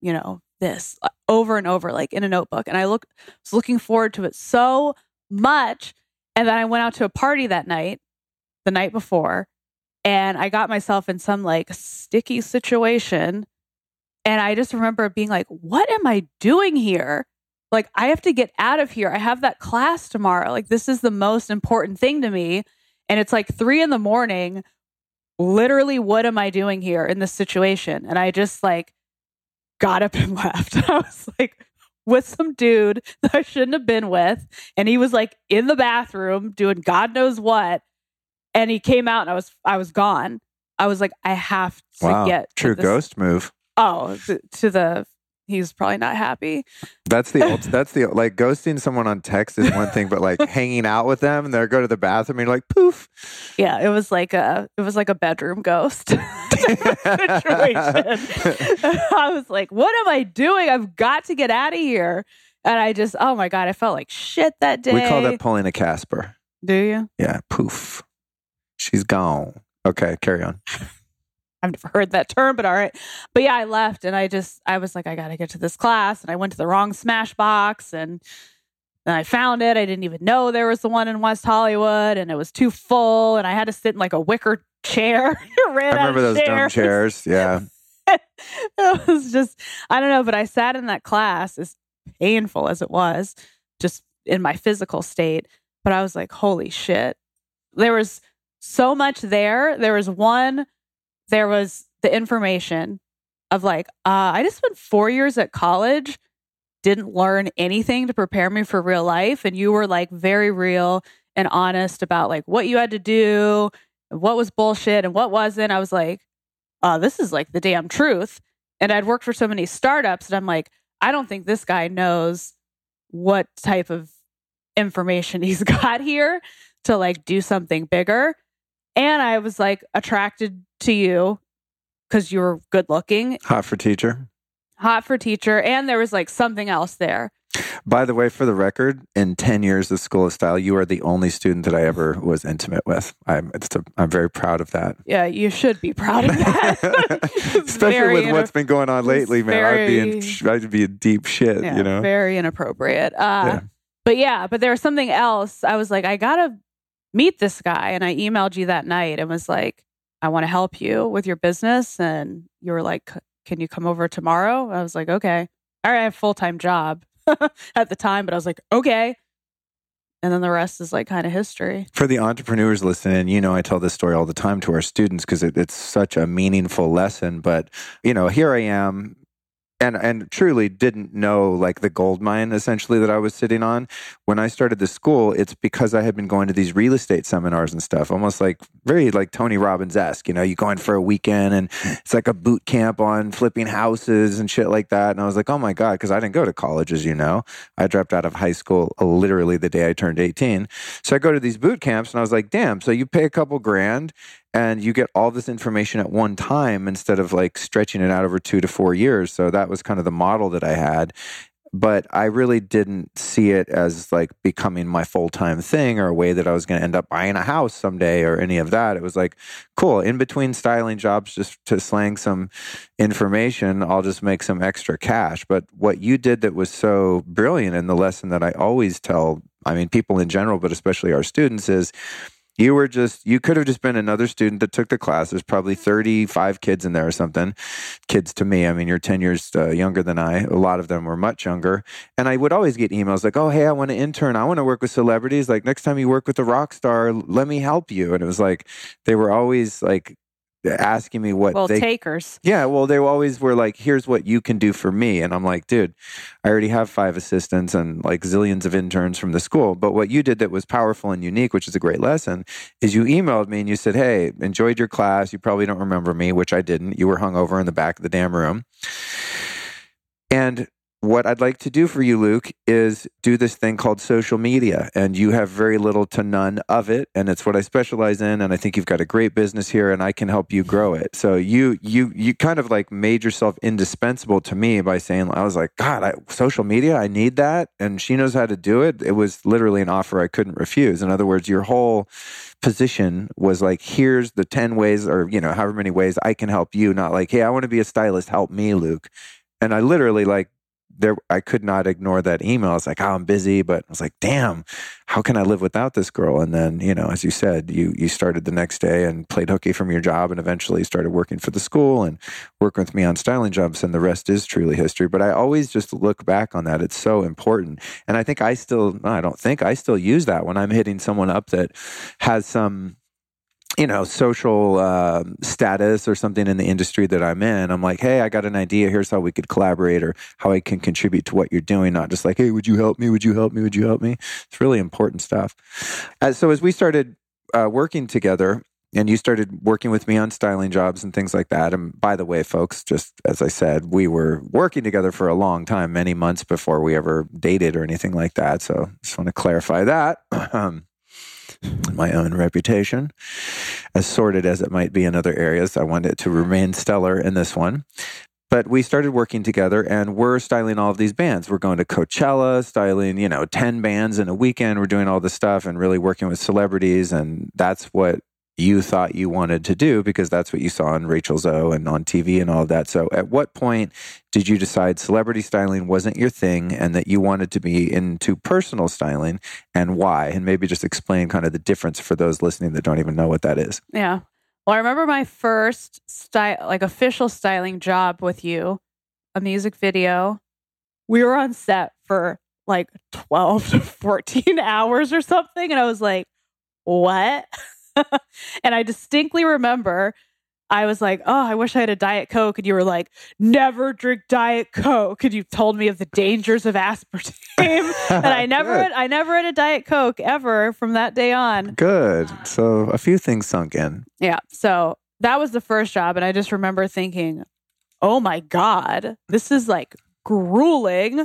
you know, this over and over, like in a notebook. And I look was looking forward to it so much. And then I went out to a party that night, the night before, and I got myself in some like sticky situation. And I just remember being like, what am I doing here? Like, I have to get out of here. I have that class tomorrow. Like, this is the most important thing to me. And it's like three in the morning literally what am i doing here in this situation and i just like got up and left i was like with some dude that i shouldn't have been with and he was like in the bathroom doing god knows what and he came out and i was i was gone i was like i have to Wow. get to True this- ghost move. oh th- to the he's probably not happy That's the that's the like ghosting someone on text is one thing, but like hanging out with them and they go to the bathroom and you're like poof. yeah it was like a it was like a bedroom ghost situation i was like what am i doing i've got to get out of here and i just oh my god i felt like shit that day We call that pulling a Casper. do you Yeah, poof. She's gone. Okay, carry on. I've never heard that term, but all right. But yeah, I left and I just, I was like, I got to get to this class. And I went to the wrong Smashbox and then I found it. I didn't even know there was the one in West Hollywood and it was too full. And I had to sit in like a wicker chair. I remember those chairs. dumb chairs. Yeah. it was just, I don't know, but I sat in that class as painful as it was, just in my physical state. But I was like, holy shit. There was so much there. There was one there was the information of like, uh, I just spent four years at college, didn't learn anything to prepare me for real life. And you were like very real and honest about like what you had to do, what was bullshit and what wasn't. I was like, oh, this is like the damn truth. And I'd worked for so many startups and I'm like, I don't think this guy knows what type of information he's got here to like do something bigger. And I was like attracted to you because you were good looking. Hot for teacher. Hot for teacher. And there was like something else there. By the way, for the record, in 10 years of School of Style, you are the only student that I ever was intimate with. I'm, a, I'm very proud of that. Yeah, you should be proud of that. Especially with what's been going on lately, man. Very, I'd, be in, I'd be in deep shit, yeah, you know? Very inappropriate. Uh, yeah. But yeah, but there was something else. I was like, I got to meet this guy. And I emailed you that night and was like, I want to help you with your business. And you were like, Can you come over tomorrow? I was like, Okay. All right, I have a full time job at the time, but I was like, Okay. And then the rest is like kind of history. For the entrepreneurs listening, you know, I tell this story all the time to our students because it, it's such a meaningful lesson. But, you know, here I am and and truly didn't know like the gold mine essentially that I was sitting on. When I started the school it's because I had been going to these real estate seminars and stuff almost like very like Tony Robbins esque you know you go in for a weekend and it's like a boot camp on flipping houses and shit like that. And I was like oh my god because I didn't go to college as you know. I dropped out of high school uh, literally the day I turned 18 so I go to these boot camps and I was like damn so you pay a couple grand and you get all this information at one time instead of like stretching it out over two to four years. So that was kind of the model that I had. But I really didn't see it as like becoming my full time thing or a way that I was going to end up buying a house someday or any of that. It was like, cool, in between styling jobs, just to slang some information, I'll just make some extra cash. But what you did that was so brilliant and the lesson that I always tell, I mean, people in general, but especially our students is, you were just, you could have just been another student that took the class. There's probably 35 kids in there or something. Kids to me, I mean, you're 10 years uh, younger than I. A lot of them were much younger. And I would always get emails like, oh, hey, I want to intern. I want to work with celebrities. Like, next time you work with a rock star, let me help you. And it was like, they were always like, asking me what well they takers. Yeah well they always were like here's what you can do for me. And i'm like dude i already have five assistants and like zillions of interns from the school but what you did that was powerful and unique which is a great lesson is you emailed me and you said hey enjoyed your class. You probably don't remember me which i didn't. You were hung over in the back of the damn room. And what I'd like to do for you, Luke, is do this thing called social media. And you have very little to none of it. And it's what I specialize in. And I think you've got a great business here and I can help you grow it. So you you you kind of like made yourself indispensable to me by saying, I was like, God, I, social media, I need that. And she knows how to do it. It was literally an offer I couldn't refuse. In other words, your whole position was like, here's the 10 ways or, you know, however many ways I can help you, not like, hey, I want to be a stylist, help me, Luke. And I literally like there I could not ignore that email. I was like, oh, I'm busy, but I was like, damn, how can I live without this girl? And then, you know, as you said, you you started the next day and played hooky from your job and eventually started working for the school and working with me on styling jobs and the rest is truly history. But I always just look back on that. It's so important. And I think I still I don't think I still use that when I'm hitting someone up that has some you know, social uh, status or something in the industry that I'm in, I'm like, hey, I got an idea. Here's how we could collaborate or how I can contribute to what you're doing. Not just like, hey, would you help me? Would you help me? Would you help me? It's really important stuff. Uh, so as we started uh, working together, and you started working with me on styling jobs and things like that. And by the way, folks, just as I said, we were working together for a long time, many months before we ever dated or anything like that. So just want to clarify that. my own reputation, as sordid as it might be in other areas. I wanted it to remain stellar in this one. But we started working together and we're styling all of these bands. We're going to Coachella, styling, you know, 10 bands in a weekend. We're doing all this stuff and really working with celebrities. And that's what you thought you wanted to do because that's what you saw on Rachel Zoe and on TV and all of that. So, at what point did you decide celebrity styling wasn't your thing and that you wanted to be into personal styling and why? And maybe just explain kind of the difference for those listening that don't even know what that is. Yeah. Well, I remember my first style, like official styling job with you, a music video. We were on set for like 12 to 14 hours or something. And I was like, what? and I distinctly remember I was like, oh, I wish I had a Diet Coke. And you were like, never drink Diet Coke. And you told me of the dangers of aspartame. and I never, had, I never had a Diet Coke ever from that day on. Good. So a few things sunk in. Yeah. So that was the first job. And I just remember thinking, oh my God, this is like grueling.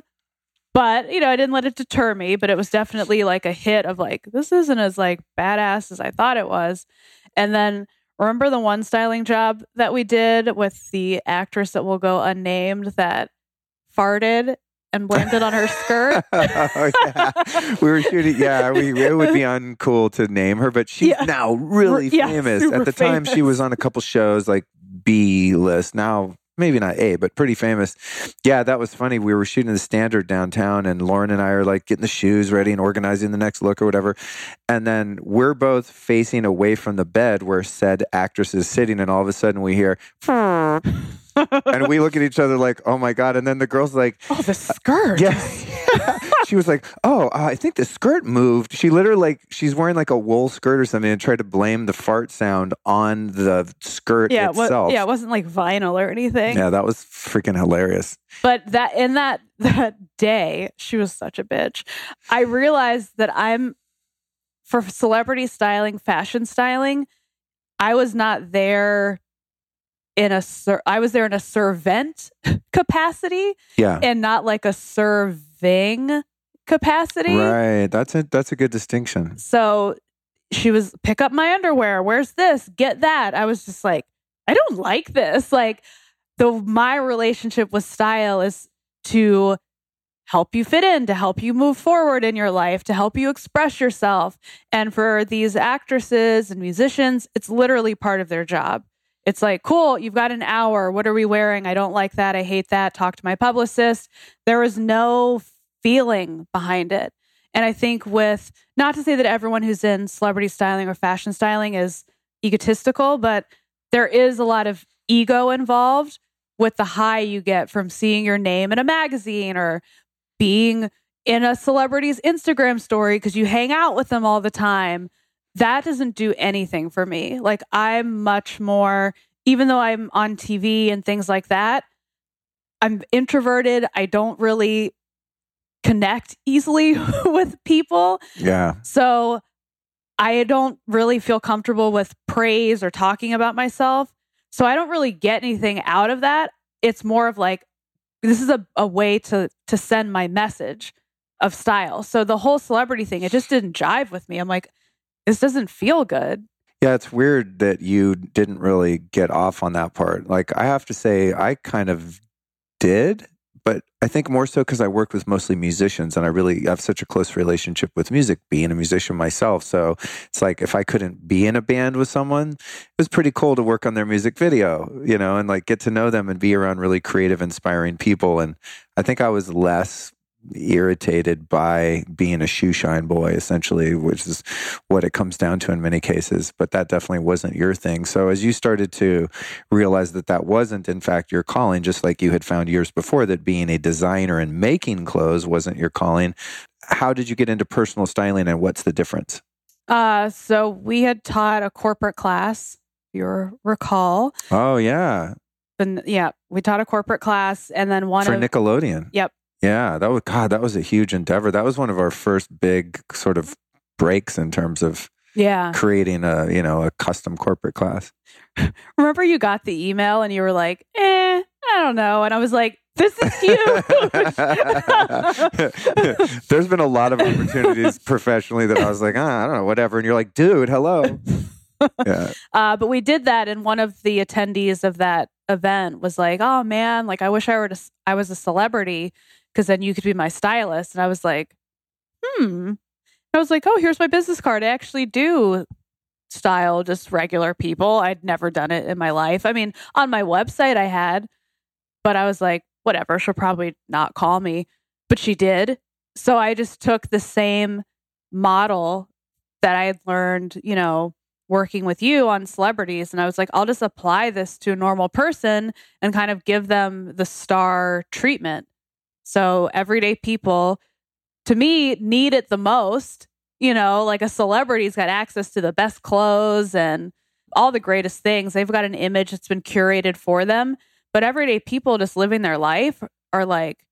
But, you know, I didn't let it deter me, but it was definitely like a hit of like, this isn't as like badass as I thought it was. And then remember the one styling job that we did with the actress that will go unnamed that farted and blamed it on her skirt. oh, yeah. We were shooting. Yeah, we, it would be uncool to name her, but she's Yeah. now really Yeah, famous. At the time, she was on a couple shows like B list. Now, maybe not A, but pretty famous. Yeah, that was funny. We were shooting the standard downtown, and Lauren and I are like getting the shoes ready and organizing the next look or whatever. And then we're both facing away from the bed where said actress is sitting, and all of a sudden we hear, and we look at each other like, oh my God. And then the girl's like, oh, the skirt. Yes. she was like, "Oh, uh, I think the skirt moved." She literally like she's wearing like a wool skirt or something and tried to blame the fart sound on the skirt Yeah, itself. yeah, it wasn't like vinyl or anything. Yeah, that was freaking hilarious. But that in that that day, she was such a bitch. I realized that I'm for celebrity styling, fashion styling, I was not there in a ser- I was there in a servant capacity Yeah. and not like a serving capacity. Right. That's a that's a good distinction. So she was pick up my underwear. Where's this? Get that. I was just like, I don't like this. Like the my relationship with style is to help you fit in, to help you move forward in your life, to help you express yourself. And for these actresses and musicians, it's literally part of their job. It's like, cool, you've got an hour. What are we wearing? I don't like that. I hate that. Talk to my publicist. There was no feeling behind it. And I think with not to say that everyone who's in celebrity styling or fashion styling is egotistical, but there is a lot of ego involved with the high you get from seeing your name in a magazine or being in a celebrity's Instagram story because you hang out with them all the time. That doesn't do anything for me. Like, I'm much more, even though I'm on TV and things like that, I'm introverted. I don't really connect easily with people. Yeah. So I don't really feel comfortable with praise or talking about myself. So I don't really get anything out of that. It's more of like, this is a, a way to to send my message of style. So the whole celebrity thing, it just didn't jive with me. I'm like, this doesn't feel good. Yeah, it's weird that you didn't really get off on that part. Like I have to say I kind of did, but I think more so because I worked with mostly musicians and I really have such a close relationship with music, being a musician myself. So it's like if I couldn't be in a band with someone, it was pretty cool to work on their music video, you know, and like get to know them and be around really creative, inspiring people. And I think I was less irritated by being a shoe shine boy essentially which is what it comes down to in many cases but that definitely wasn't your thing so as you started to realize that that wasn't in fact your calling just like you had found years before that being a designer and making clothes wasn't your calling how did you get into personal styling and what's the difference Uh, so we had taught a corporate class, you recall. oh yeah Then yeah, we taught a corporate class, and then one for of nickelodeon Yep. Yeah that was god that was a huge endeavor that was one of our first big sort of breaks in terms of yeah. creating a you know a custom corporate class Remember you got the email and you were like, eh, I don't know, and I was like, this is huge. There's been a lot of opportunities professionally that I was like, ah, I don't know, whatever. And you're like, dude, hello. Yeah. Uh, but we did that, and one of the attendees of that event was like, "Oh man, like I wish I were to, I was a celebrity because then you could be my stylist." And I was like, "Hmm." I was like, "Oh, here's my business card. I actually do style just regular people. I'd never done it in my life. I mean, on my website I had, but I was like, whatever, she'll probably not call me. But she did. So I just took the same model that I had learned, you know, working with you on celebrities. And I was like, I'll just apply this to a normal person and kind of give them the star treatment. So everyday people, to me, need it the most. You know, like a celebrity's got access to the best clothes and all the greatest things. They've got an image that's been curated for them. But everyday people just living their life are like,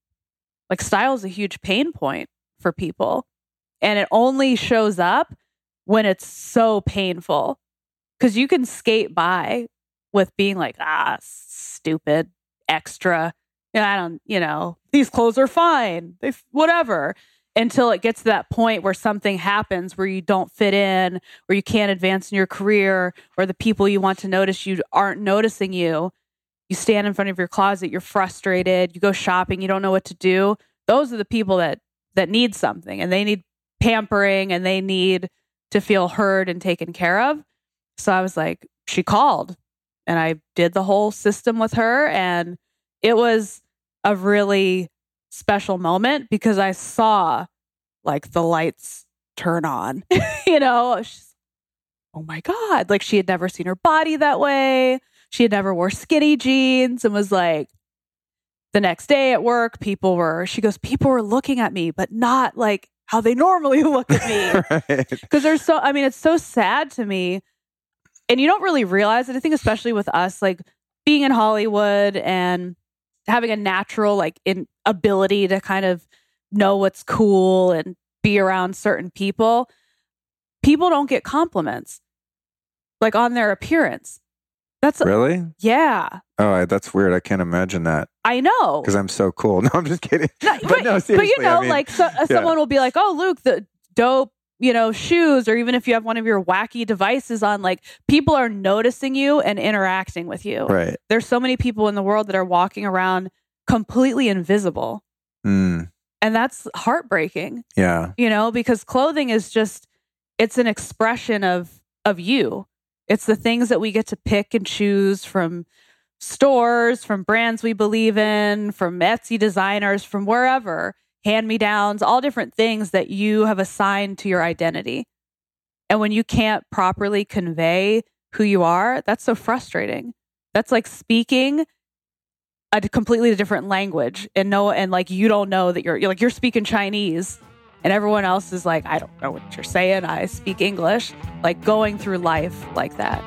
like style is a huge pain point for people. And it only shows up when it's so painful because you can skate by with being like, ah, stupid, extra. I don't, you know, these clothes are fine. They, whatever. Until it gets to that point where something happens where you don't fit in, where you can't advance in your career, or the people you want to notice you aren't noticing you. You stand in front of your closet, you're frustrated, you go shopping, you don't know what to do. Those are the people that that need something and they need pampering and they need to feel heard and taken care of. So I was like, she called and I did the whole system with her. And it was a really special moment because I saw like the lights turn on, you know, She's, oh my God. Like she had never seen her body that way. She had never wore skinny jeans and was like, the next day at work, people were, she goes, people were looking at me, but not like how they normally look at me. Because right. there's so, I mean, it's so sad to me. And you don't really realize it. I think, especially with us, like being in Hollywood and having a natural, like, in ability to kind of know what's cool and be around certain people, people don't get compliments like on their appearance. That's really, yeah. Oh, that's weird. I can't imagine that. I know because I'm so cool. No, I'm just kidding. No, but, but, no, seriously, but you know, I mean, like so, uh, yeah. someone will be like, "Oh, Luke, the dope." You know, shoes, or even if you have one of your wacky devices on, like people are noticing you and interacting with you. Right. There's so many people in the world that are walking around completely invisible. Mm. And that's heartbreaking. Yeah. You know, because clothing is just, it's an expression of, of you it's the things that we get to pick and choose from stores, from brands we believe in, from Etsy designers, from wherever, hand me downs, all different things that you have assigned to your identity. And when you can't properly convey who you are, that's so frustrating. That's like speaking a completely different language and no and like you don't know that you're, you're like you're speaking Chinese and everyone else is like, I don't know what you're saying. I speak English. Like going through life like that.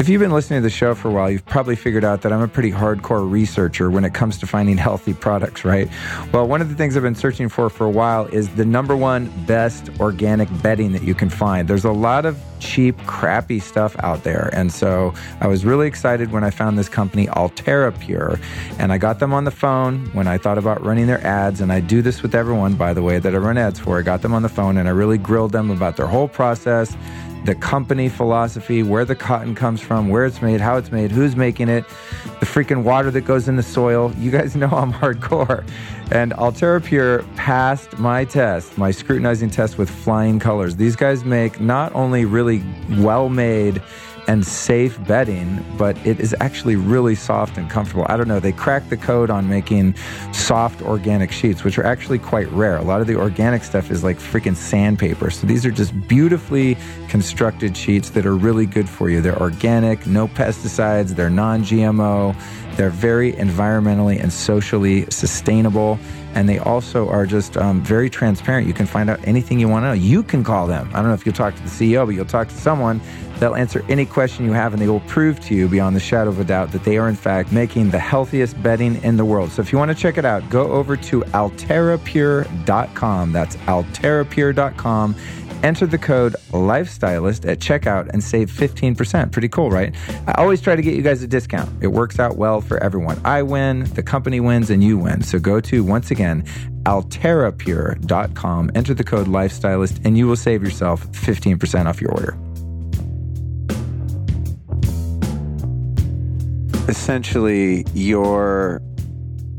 If you've been listening to the show for a while, you've probably figured out that I'm a pretty hardcore researcher when it comes to finding healthy products, right? Well, one of the things I've been searching for for a while is the number one best organic bedding that you can find. There's a lot of cheap, crappy stuff out there. And so I was really excited when I found this company, Altera Pure, and I got them on the phone when I thought about running their ads. And I do this with everyone, by the way, that I run ads for. I got them on the phone and I really grilled them about their whole process the company philosophy, where the cotton comes from, where it's made, how it's made, who's making it, the freaking water that goes in the soil. You guys know I'm hardcore. And Altera Pure passed my test, my scrutinizing test with flying colors. These guys make not only really well made and safe bedding, but it is actually really soft and comfortable. I don't know, they cracked the code on making soft organic sheets, which are actually quite rare. A lot of the organic stuff is like freaking sandpaper. So these are just beautifully constructed sheets that are really good for you. They're organic, no pesticides, they're non GMO, they're very environmentally and socially sustainable and they also are just um, very transparent. You can find out anything you want to know. You can call them. I don't know if you'll talk to the CEO, but you'll talk to someone They'll answer any question you have and they will prove to you beyond the shadow of a doubt that they are, in fact, making the healthiest bedding in the world. So if you want to check it out, go over to alterapure.com. That's alterapure.com. Enter the code lifestylist at checkout and save 15%. Pretty cool, right? I always try to get you guys a discount. It works out well for everyone. I win, the company wins, and you win. So go to, once again, alterapure.com, enter the code lifestylist, and you will save yourself 15% off your order. essentially your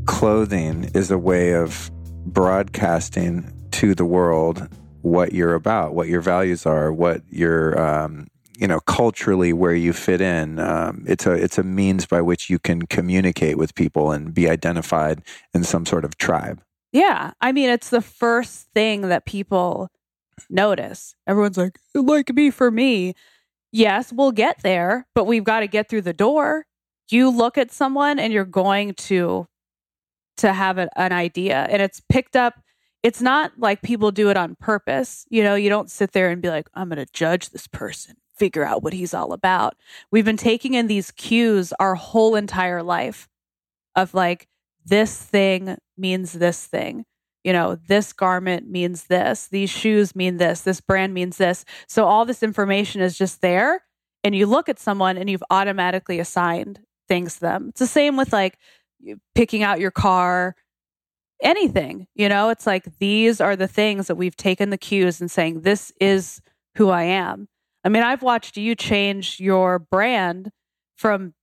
clothing is a way of broadcasting to the world what you're about, what your values are, what your um, you know culturally where you fit in. Um, it's a it's a means by which you can communicate with people and be identified in some sort of tribe. Yeah. I mean, it's the first thing that people notice. Everyone's like, like me for me. Yes, we'll get there, but we've got to get through the door. You look at someone and you're going to to have an idea and it's picked up it's not like people do it on purpose. You know, you don't sit there and be like, I'm going to judge this person, figure out what he's all about. We've been taking in these cues our whole entire life of like, this thing means this thing. You know, this garment means this. These shoes mean this. This brand means this. So all this information is just there. And you look at someone and you've automatically assigned things to them. It's the same with like picking out your car, anything. You know, it's like these are the things that we've taken the cues and saying, this is who I am. I mean, I've watched you change your brand from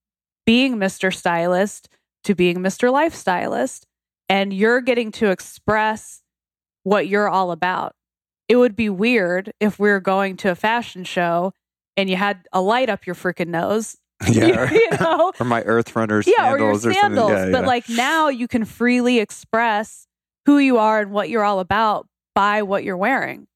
being Mr. Stylist to being Mr. Lifestylist, and you're getting to express what you're all about. It would be weird if we were going to a fashion show and you had a light up your freaking nose. Yeah, you know, or my Earth Runners yeah, or your sandals or, something. Yeah, but yeah. like now, you can freely express who you are and what you're all about by what you're wearing.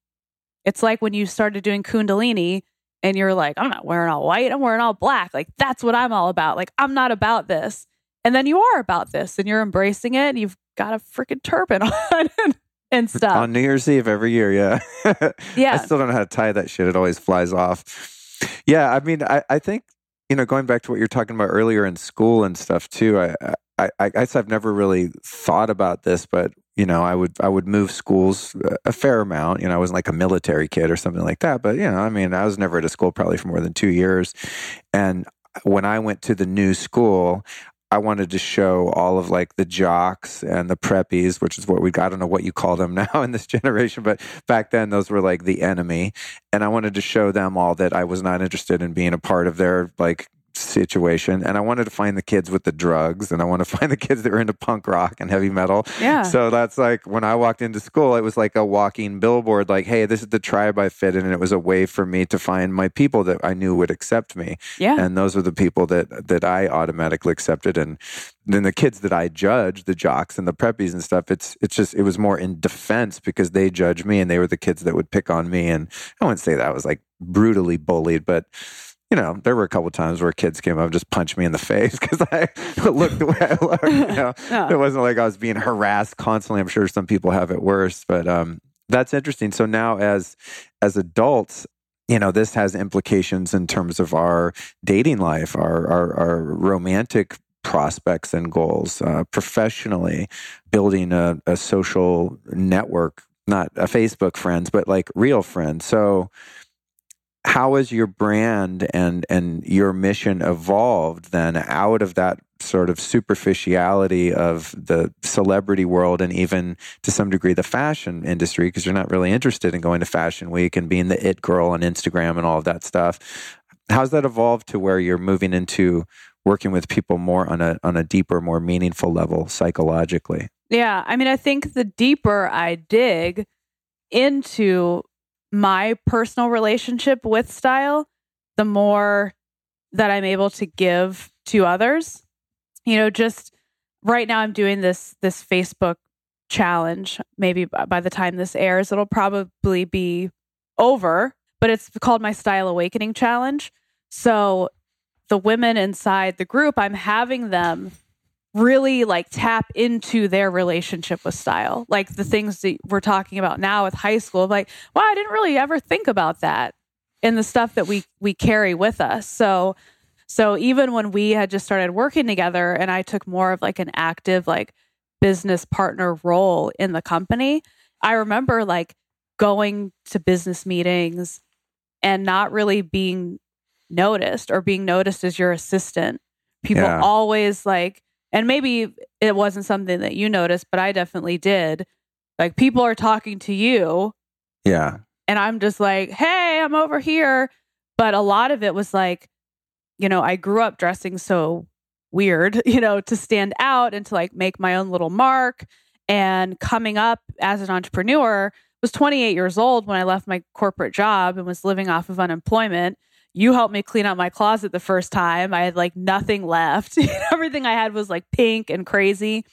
It's like when you started doing Kundalini and you're like, I'm not wearing all white, I'm wearing all black. Like, that's what I'm all about. Like, I'm not about this. And then you are about this and you're embracing it and you've got a freaking turban on and, and stuff. on New Year's Eve every year. Yeah, Yeah. I still don't know how to tie that shit. It always flies off. Yeah, I mean, I, I think you know, going back to what you're talking about earlier in school and stuff too. I, I, I guess I've never really thought about this, but you know, I would I would move schools a fair amount. You know, I wasn't like a military kid or something like that, but you know, I mean, I was never at a school probably for more than two years, and when I went to the new school, I wanted to show all of like the jocks and the preppies, which is what we. I don't know what you call them now in this generation, but back then those were like the enemy. And I wanted to show them all that I was not interested in being a part of their like situation. And I wanted to find the kids with the drugs and I want to find the kids that were into punk rock and heavy metal. Yeah. So that's like when I walked into school, it was like a walking billboard, like, hey, this is the tribe I fit in. And it was a way for me to find my people that I knew would accept me. yeah. And those were the people that that I automatically accepted. And then the kids that I judged, the jocks and the preppies and stuff, it's it's just it was more in defense because they judged me and they were the kids that would pick on me. And I wouldn't say that I was like brutally bullied, but you know, there were a couple times where kids came up and just punched me in the face because I looked the way I looked. You know, Yeah. it wasn't like I was being harassed constantly. I'm sure some people have it worse, but um, that's interesting. So now, as as adults, you know, this has implications in terms of our dating life, our our, our romantic prospects and goals, uh, professionally, building a, a social network, not a Facebook friends, but like real friends. So how has your brand and and your mission evolved then out of that sort of superficiality of the celebrity world and even to some degree the fashion industry? Because you're not really interested in going to fashion week and being the it girl on Instagram and all of that stuff. How's that evolved to where you're moving into working with people more on a on a deeper more meaningful level psychologically? Yeah, I mean, I think the deeper I dig into my personal relationship with style, the more that I'm able to give to others. You know, just right now I'm doing this this Facebook challenge. Maybe by the time this airs, it'll probably be over, but it's called my Style Awakening Challenge. So the women inside the group, I'm having them really like tap into their relationship with style. Like the things that we're talking about now with high school, like, wow, I didn't really ever think about that in the stuff that we we carry with us. So so even when we had just started working together and I took more of like an active like business partner role in the company, I remember like going to business meetings and not really being noticed or being noticed as your assistant. People Yeah. always like, and maybe it wasn't something that you noticed, but I definitely did. Like people are talking to you yeah and I'm just like, hey, I'm over here. But a lot of it was like, you know, I grew up dressing so weird, you know, to stand out and to like make my own little mark. And coming up as an entrepreneur, was 28 years old when I left my corporate job and was living off of unemployment. You helped me clean out my closet the first time. I had like nothing left. Everything I had was like pink and crazy.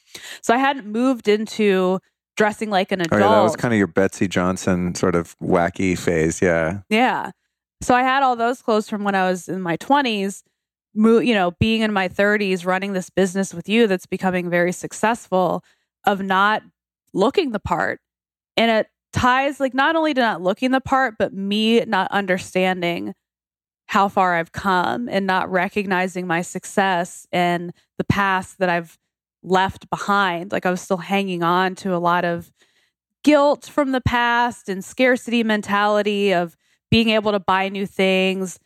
So I hadn't moved into dressing like an Oh, adult. yeah, that was kind of your Betsey Johnson sort of wacky phase. Yeah. Yeah. So I had all those clothes from when I was in my 20s, mo- you know, being in my 30s, running this business with you that's becoming very successful, of not looking the part. And it ties like not only to not looking the part, but me not understanding how far I've come and not recognizing my success and the past that I've left behind. Like I was still hanging on to a lot of guilt from the past and scarcity mentality of being able to buy new things,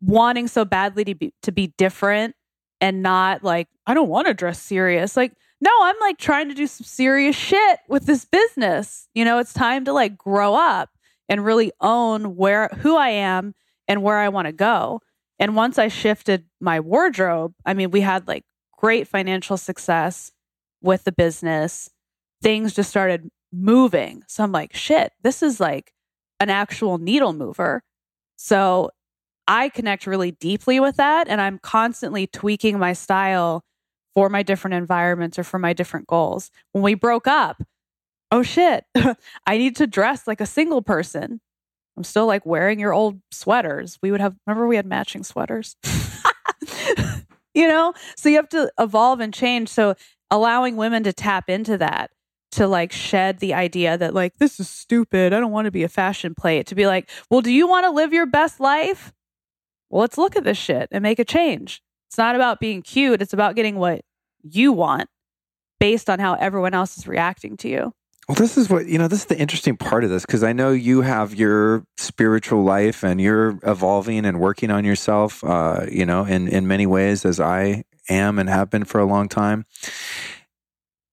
wanting so badly to be to be different and not like I don't want to dress serious. Like no, I'm like trying to do some serious shit with this business. You know, it's time to like grow up and really own where who I am and where I want to go. And once I shifted my wardrobe, I mean, we had like great financial success with the business. Things just started moving. So I'm like, shit, this is like an actual needle mover. So I connect really deeply with that. And I'm constantly tweaking my style for my different environments or for my different goals. When we broke up, oh shit, I need to dress like a single person. I'm still like wearing your old sweaters. We would have, remember we had matching sweaters? you know? So you have to evolve and change. So allowing women to tap into that, to like shed the idea that like, this is stupid. I don't want to be a fashion plate. To be like, well, do you want to live your best life? Well, let's look at this shit and make a change. It's not about being cute. It's about getting what you want based on how everyone else is reacting to you. Well, this is what, you know, this is the interesting part of this because I know you have your spiritual life and you're evolving and working on yourself, uh, you know, in, in many ways as I am and have been for a long time.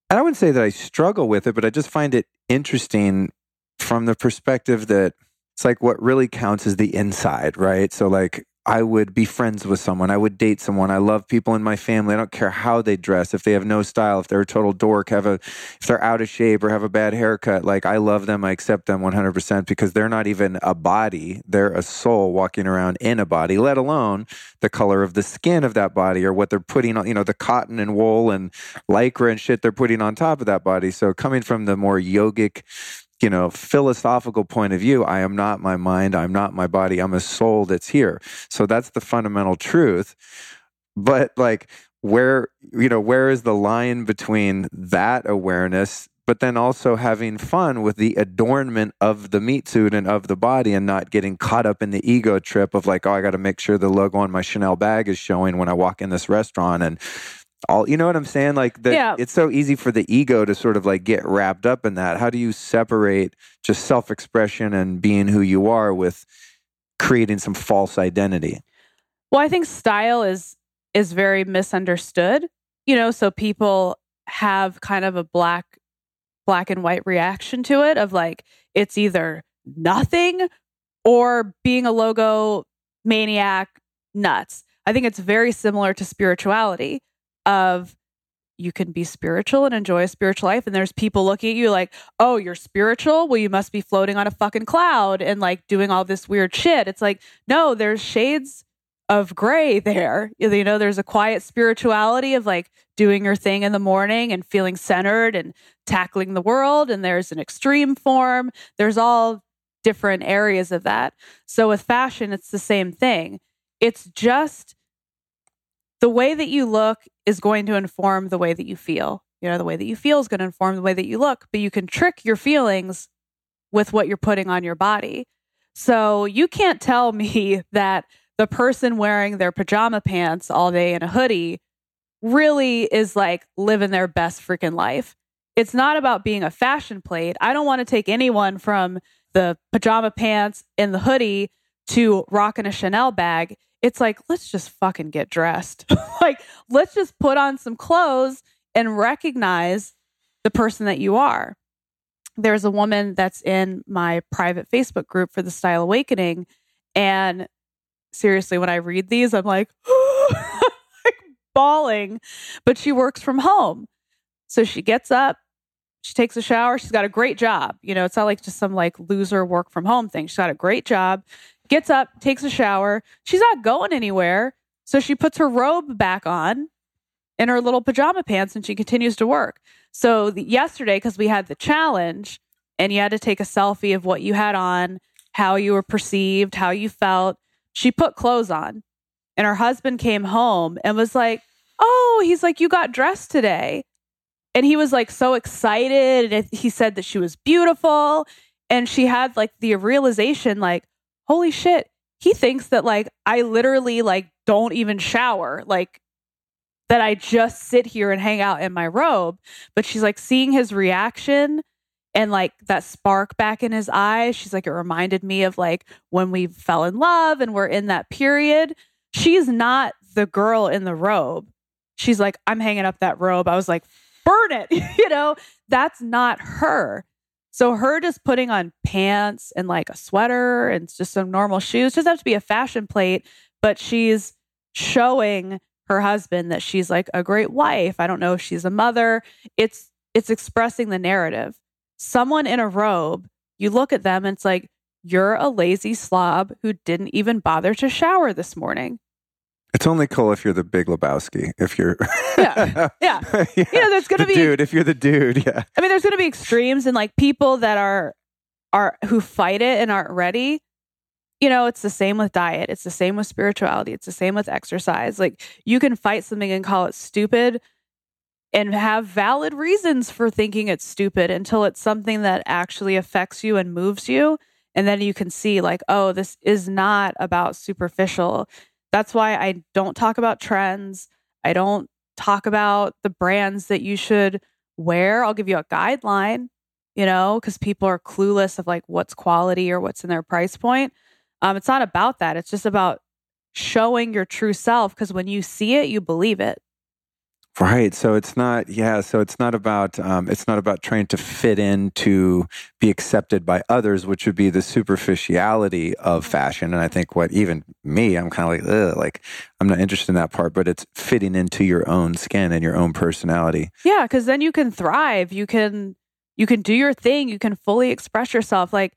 And I wouldn't say that I struggle with it, but I just find it interesting from the perspective that it's like what really counts is the inside, right? So, like, I would be friends with someone. I would date someone. I love people in my family. I don't care how they dress. If they have no style, if they're a total dork, have a, if they're out of shape or have a bad haircut, like I love them. I accept them 100% because they're not even a body. They're a soul walking around in a body, let alone the color of the skin of that body or what they're putting on, you know, the cotton and wool and lycra and shit they're putting on top of that body. So coming from the more yogic, you know, philosophical point of view, I am not my mind, I'm not my body, I'm a soul that's here. So that's the fundamental truth. But like where, you know, where is the line between that awareness but then also having fun with the adornment of the meat suit and of the body and not getting caught up in the ego trip of like, oh, I got to make sure the logo on my Chanel bag is showing when I walk in this restaurant and all you know what I'm saying? Like that Yeah. it's so easy for the ego to sort of like get wrapped up in that. How do you separate just self-expression and being who you are with creating some false identity? Well, I think style is is very misunderstood. You know, so people have kind of a black black and white reaction to it of like it's either nothing or being a logo maniac nuts. I think it's very similar to spirituality of you can be spiritual and enjoy a spiritual life and there's people looking at you like, "Oh, you're spiritual? Well, you must be floating on a fucking cloud and like doing all this weird shit." It's like, "No, there's shades of gray there. You know, there's a quiet spirituality of like doing your thing in the morning and feeling centered and tackling the world. And there's an extreme form. There's all different areas of that. So with fashion, it's the same thing. It's just the way that you look is going to inform the way that you feel. You know, the way that you feel is going to inform the way that you look, but you can trick your feelings with what you're putting on your body. So you can't tell me that the person wearing their pajama pants all day in a hoodie really is like living their best freaking life. It's not about being a fashion plate. I don't want to take anyone from the pajama pants and the hoodie to rocking a Chanel bag. It's like, let's just fucking get dressed. like, let's just put on some clothes and recognize the person that you are. There's a woman that's in my private Facebook group for the Style Awakening. And seriously, when I read these, I'm like, like bawling. But she works from home. So she gets up she takes a shower. She's got a great job. You know, it's not like just some like loser work from home thing. She's got a great job, gets up, takes a shower. She's not going anywhere. So she puts her robe back on in her little pajama pants and she continues to work. So the, yesterday, because we had the challenge and you had to take a selfie of what you had on, how you were perceived, how you felt, she put clothes on. And her husband came home and was like, Oh, he's like, You got dressed today. And he was like so excited. And he said that she was beautiful. And she had like the realization, like, holy shit, he thinks that like I literally like don't even shower. Like that I just sit here and hang out in my robe. But she's like seeing his reaction and like that spark back in his eyes. She's like, it reminded me of like when we fell in love and we're in that period. She's not the girl in the robe. She's like, I'm hanging up that robe. I was like, burn it. you know, that's not her. So her just putting on pants and like a sweater and just some normal shoes doesn't have to be a fashion plate, but she's showing her husband that she's like a great wife. I don't know if she's a mother. It's it's expressing the narrative. Someone in a robe, you look at them and it's like you're a lazy slob who didn't even bother to shower this morning. It's only cool if you're the Big Lebowski. If you're, yeah, yeah, yeah. You know, there's gonna the be dude. If you're the dude, yeah. I mean, there's gonna be extremes and like people that are are who fight it and aren't ready you know, it's the same with diet. It's the same with spirituality. It's the same with exercise. Like you can fight something and call it stupid and have valid reasons for thinking it's stupid until it's something that actually affects you and moves you. And then you can see, like, oh, this is not about superficial. That's why I don't talk about trends. I don't talk about the brands that you should wear. I'll give you a guideline, you know, because people are clueless of like what's quality or what's in their price point. Um, it's not about that. It's just about showing your true self because when you see it, you believe it. Right. So it's not, yeah. So it's not about, um, it's not about trying to fit in to be accepted by others, which would be the superficiality of fashion. And I think what even me, I'm kind of like, like I'm not interested in that part, but it's fitting into your own skin and your own personality. Yeah. Cause then you can thrive. You can, you can do your thing. You can fully express yourself. Like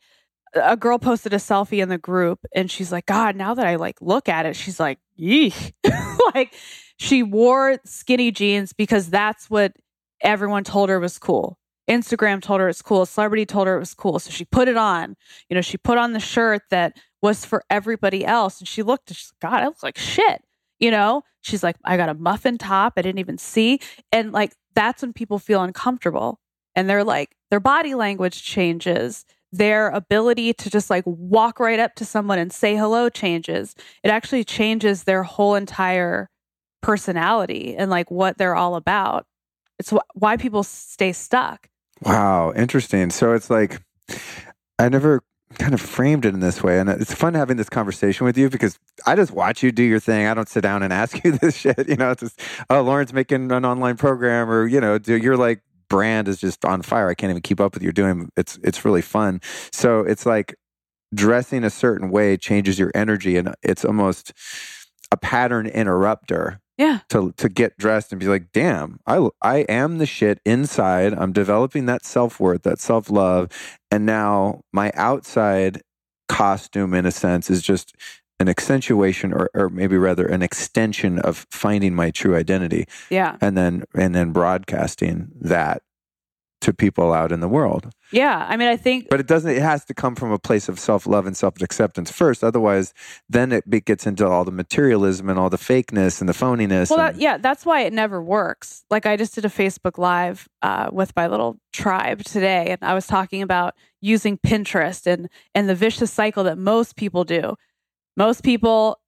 a girl posted a selfie in the group and she's like, God, now that I like look at it, she's like, yeesh. like she wore skinny jeans because that's what everyone told her was cool. Instagram told her it's cool. A Celebrity told her it was cool. So she put it on. You know, she put on the shirt that was for everybody else. And she looked, she's like, God, I look like shit. You know, she's like, I got a muffin top. I didn't even see. And like, that's when people feel uncomfortable. And they're like, their body language changes their ability to just like walk right up to someone and say hello changes. It actually changes their whole entire personality and like what they're all about. It's wh- why people stay stuck. Wow, interesting. So it's like I never kind of framed it in this way. And it's fun having this conversation with you because I just watch you do your thing. I don't sit down and ask you this shit. You know, it's just, oh, Lauren's making an online program or, you know, you're like brand is just on fire. I can't even keep up with you're doing. It's it's really fun. So it's like dressing a certain way changes your energy, and it's almost a pattern interrupter. Yeah. To to get dressed and be like, damn, I I am the shit inside. I'm developing that self worth, that self love, and now my outside costume, in a sense, is just an accentuation or, or maybe rather an extension of finding my true identity yeah and then and then broadcasting that to people out in the world. Yeah i mean i think but it doesn't it has to come from a place of self-love and self-acceptance first. Otherwise then it gets into all the materialism and all the fakeness and the phoniness well and, that, yeah that's why it never works. Like i just did a facebook live uh, with my little tribe today and i was talking about using pinterest and and the vicious cycle that most people do. Most people,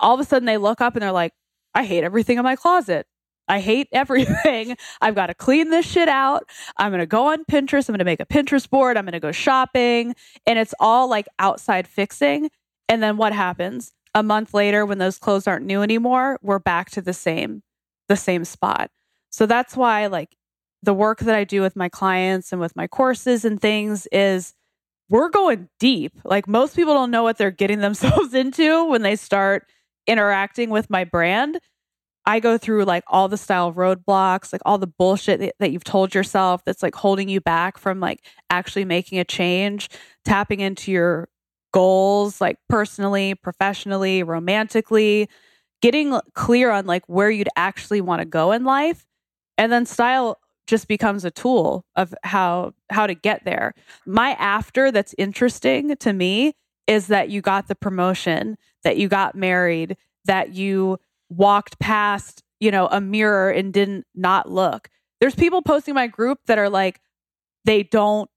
all of a sudden, they look up and they're like, I hate everything in my closet. I hate everything. I've got to clean this shit out. I'm going to go on Pinterest. I'm going to make a Pinterest board. I'm going to go shopping. And it's all like outside fixing. And then what happens? A month later, when those clothes aren't new anymore, we're back to the same, the same spot. So that's why like the work that I do with my clients and with my courses and things is we're going deep. Like most people don't know what they're getting themselves into when they start interacting with my brand. I go through like all the style roadblocks, like all the bullshit that, you've told yourself that's like holding you back from like actually making a change, tapping into your goals, like personally, professionally, romantically, getting clear on like where you'd actually want to go in life. And then style just becomes a tool of how how to get there. My after that's interesting to me is that you got the promotion, that you got married, that you walked past, you know, a mirror and didn't not look. There's people posting my group that are like they don't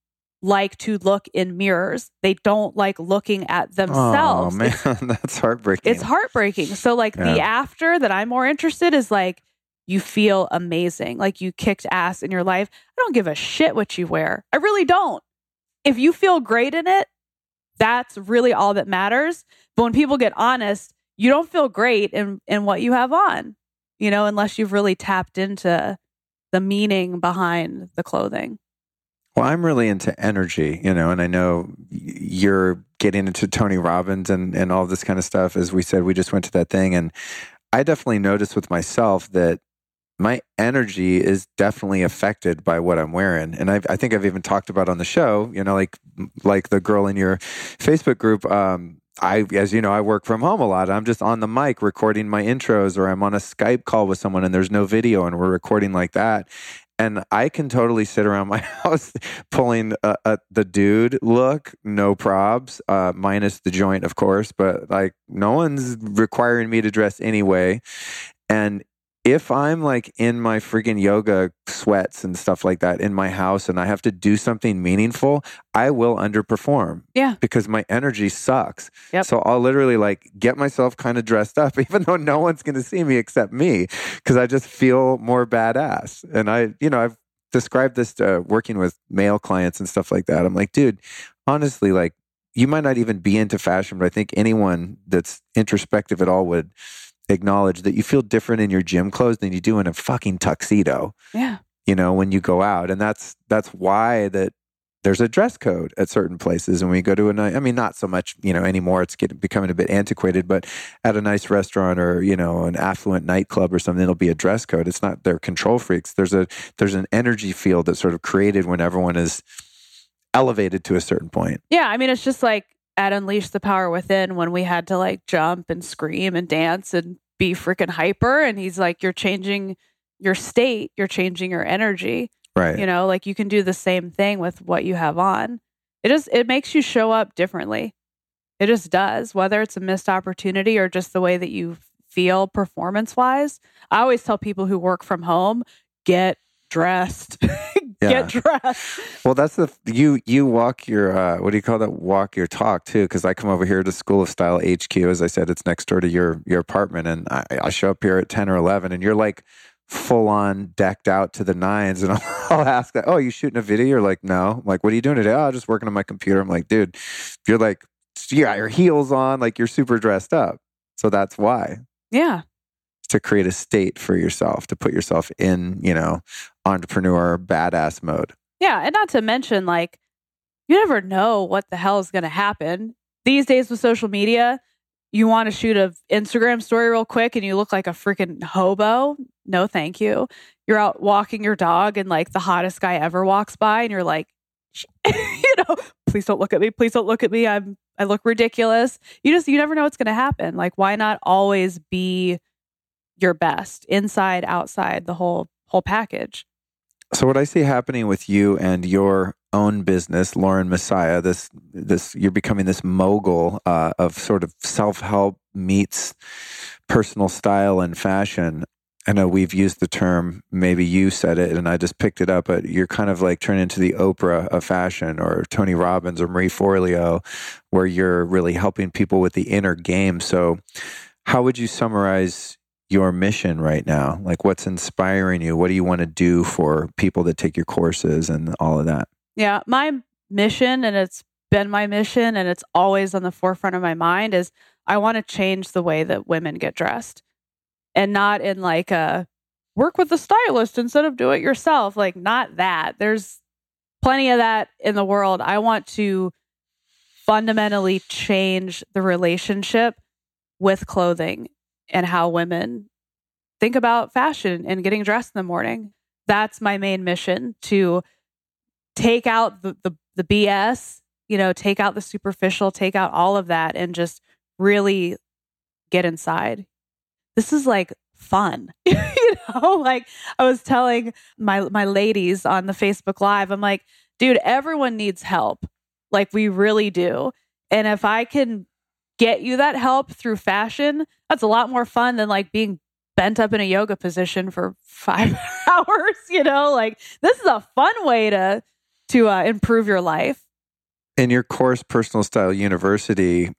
like to look in mirrors. They don't like looking at themselves. Oh man, that's heartbreaking. It's heartbreaking. So like yeah. the after that I'm more interested is like you feel amazing, like you kicked ass in your life. I don't give a shit what you wear. I really don't. If you feel great in it, that's really all that matters. But when people get honest, you don't feel great in in what you have on. You know, unless you've really tapped into the meaning behind the clothing. Well, I'm really into energy, you know, and I know you're getting into Tony Robbins and, and all this kind of stuff. As we said, we just went to that thing. And I definitely noticed with myself that my energy is definitely affected by what I'm wearing. And I've, i think I've even talked about on the show, you know, like, like the girl in your Facebook group, um, I, as you know, I work from home a lot. I'm just on the mic recording my intros, or I'm on a Skype call with someone and there's no video and we're recording like that and I can totally sit around my house pulling a, a, the dude look, no probs, uh, minus the joint, of course. But like, no one's requiring me to dress anyway. And if I'm like in my freaking yoga sweats and stuff like that in my house and I have to do something meaningful, I will underperform. Yeah. Because my energy sucks. Yep. So I'll literally like get myself kind of dressed up, even though no one's going to see me except me, because I just feel more badass. And I, you know, I've described this to working with male clients and stuff like that. I'm like, dude, honestly, like, you might not even be into fashion, but I think anyone that's introspective at all would acknowledge that you feel different in your gym clothes than you do in a fucking tuxedo. Yeah. You know, when you go out. And that's that's why that there's a dress code at certain places and we go to a night I mean not so much, you know, anymore it's getting becoming a bit antiquated, but at a nice restaurant or, you know, an affluent nightclub or something, it'll be a dress code. It's not they're control freaks. There's a there's an energy field that's sort of created when everyone is elevated to a certain point. Yeah, I mean it's just like at Unleash the Power Within when we had to like jump and scream and dance and be freaking hyper. And he's like, you're changing your state, you're changing your energy. Right. You know, like you can do the same thing with what you have on. It just, it makes you show up differently. It just does, whether it's a missed opportunity or just the way that you feel performance wise. I always tell people who work from home, get dressed. Get dressed. Well, that's the you you walk your uh, what do you call that? Walk your talk too, because I come over here to School of Style HQ. As I said, it's next door to your your apartment, and I, I show up here at ten or eleven, and you're like full on decked out to the nines, and I'll, ask that. Oh, you shooting a video? You're like, no. I'm like, what are you doing today? Oh, I'm just working on my computer. I'm like, dude, you're like, you got your heels on, like you're super dressed up. So that's why. Yeah to create a state for yourself, to put yourself in, you know, entrepreneur badass mode. Yeah. And not to mention, like, you never know what the hell is going to happen. These days with social media, you want to shoot a Instagram story real quick and you look like a freaking hobo. No, thank you. You're out walking your dog and like the hottest guy ever walks by and you're like, you know, please don't look at me. Please don't look at me. I'm I look ridiculous. You just you never know what's going to happen. Like why not always be your best inside, outside, the whole whole package. So what I see happening with you and your own business, Lauren Messiah, this this you're becoming this mogul uh, of sort of self help meets personal style and fashion. I know we've used the term, maybe you said it and I just picked it up, but you're kind of like turning into the Oprah of fashion or Tony Robbins or Marie Forleo, where you're really helping people with the inner game. So, how would you summarize your mission right now? Like, what's inspiring you? What do you want to do for people that take your courses and all of that? Yeah, my mission, and it's been my mission, and it's always on the forefront of my mind, is I want to change the way that women get dressed and not in like a work with a stylist instead of do it yourself. Like, not that. There's plenty of that in the world. I want to fundamentally change the relationship with clothing and how women think about fashion and getting dressed in the morning. That's my main mission to take out the, the, the BS, you know, take out the superficial, take out all of that and just really get inside. This is like fun. you know, like I was telling my my ladies on the Facebook live, I'm like, dude, everyone needs help. Like we really do. And if I can get you that help through fashion, that's a lot more fun than like being bent up in a yoga position for 5 hours, you know? Like this is a fun way to to uh, improve your life. In your course Personal Style University,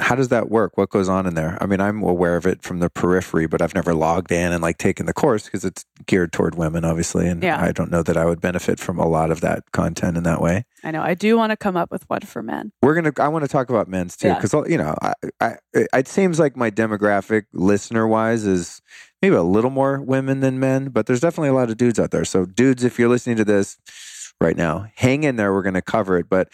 how does that work? What goes on in there? I mean, I'm aware of it from the periphery, but I've never logged in and like taken the course because it's geared toward women, obviously. And Yeah. I don't know that I would benefit from a lot of that content in that way. I know. I do want to come up with one for men. We're gonna. I want to talk about men's too Yeah. because you know, I, I, it seems like my demographic, listener wise, is maybe a little more women than men, but there's definitely a lot of dudes out there. So, dudes, if you're listening to this right now, hang in there. We're going to cover it. But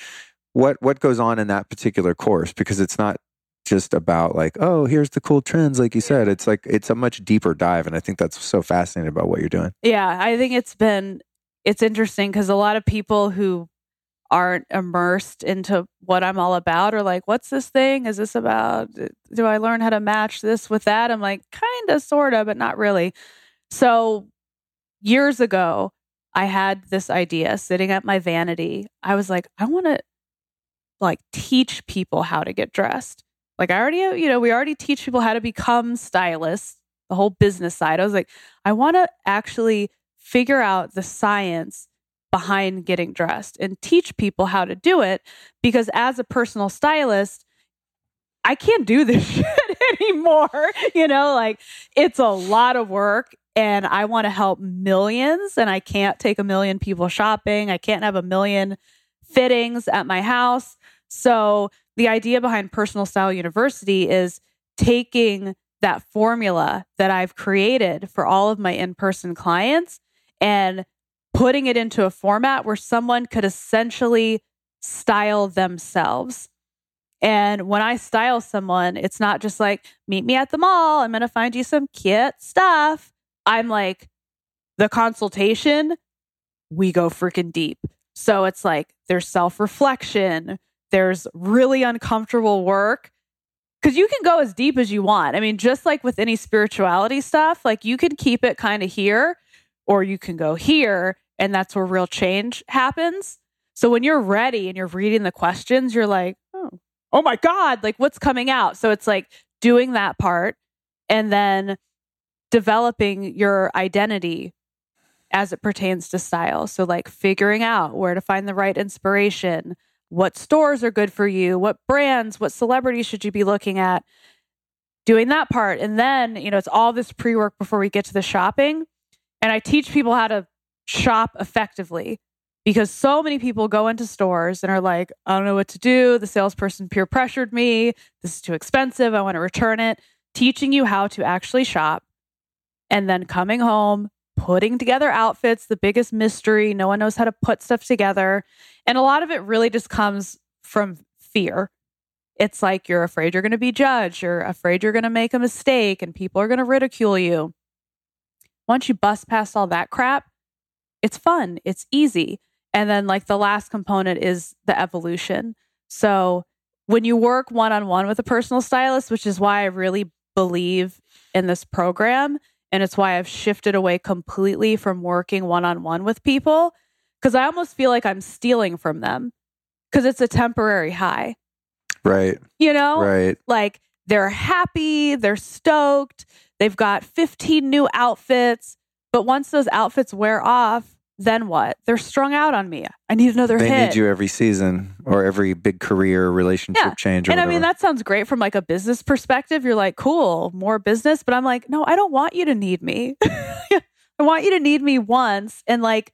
what what goes on in that particular course? Because it's not just about like, oh, here's the cool trends, like you said. It's like it's a much deeper dive, and I think that's so fascinating about what you're doing. Yeah, I think it's been it's interesting because a lot of people who aren't immersed into what I'm all about are like, "What's this thing? Is this about? Do I learn how to match this with that?" I'm like, kind of, sort of, but not really. So years ago, I had this idea sitting at my vanity. I was like, I want to like teach people how to get dressed. Like I already, you know, we already teach people how to become stylists, the whole business side. I was like, I want to actually figure out the science behind getting dressed and teach people how to do it because as a personal stylist, I can't do this shit anymore. You know, like it's a lot of work and I want to help millions and I can't take a million people shopping. I can't have a million fittings at my house. So the idea behind Personal Style University is taking that formula that I've created for all of my in person clients and putting it into a format where someone could essentially style themselves. And when I style someone, it's not just like, meet me at the mall. I'm going to find you some cute stuff. I'm like, the consultation, we go freaking deep. So it's like there's self reflection, there's really uncomfortable work. Cause you can go as deep as you want. I mean, just like with any spirituality stuff, like you can keep it kind of here or you can go here. And that's where real change happens. So when you're ready and you're reading the questions, you're like, oh, oh my God, like what's coming out? So it's like doing that part and then developing your identity as it pertains to style. So, like figuring out where to find the right inspiration, what stores are good for you, what brands, what celebrities should you be looking at, doing that part. And then, you know, it's all this pre work before we get to the shopping. And I teach people how to shop effectively because so many people go into stores and are like, I don't know what to do. The salesperson peer pressured me. This is too expensive. I want to return it. Teaching you how to actually shop and then coming home, putting together outfits, the biggest mystery. No one knows how to put stuff together. And a lot of it really just comes from fear. It's like you're afraid you're going to be judged, you're afraid you're going to make a mistake, and people are going to ridicule you. Once you bust past all that crap, it's fun, it's easy. And then, like, the last component is the evolution. So, when you work one on one with a personal stylist, which is why I really believe in this program, and it's why I've shifted away completely from working one on one with people because I almost feel like I'm stealing from them because it's a temporary high. Right. You know, Right. like they're happy, they're stoked, they've got 15 new outfits. But once those outfits wear off, then what? They're strung out on me. I need another They hit. need you every season or every big career relationship Yeah. change. Or and I mean, that sounds great from like a business perspective. You're like, cool, more business. But I'm like, no, I don't want you to need me. I want you to need me once and like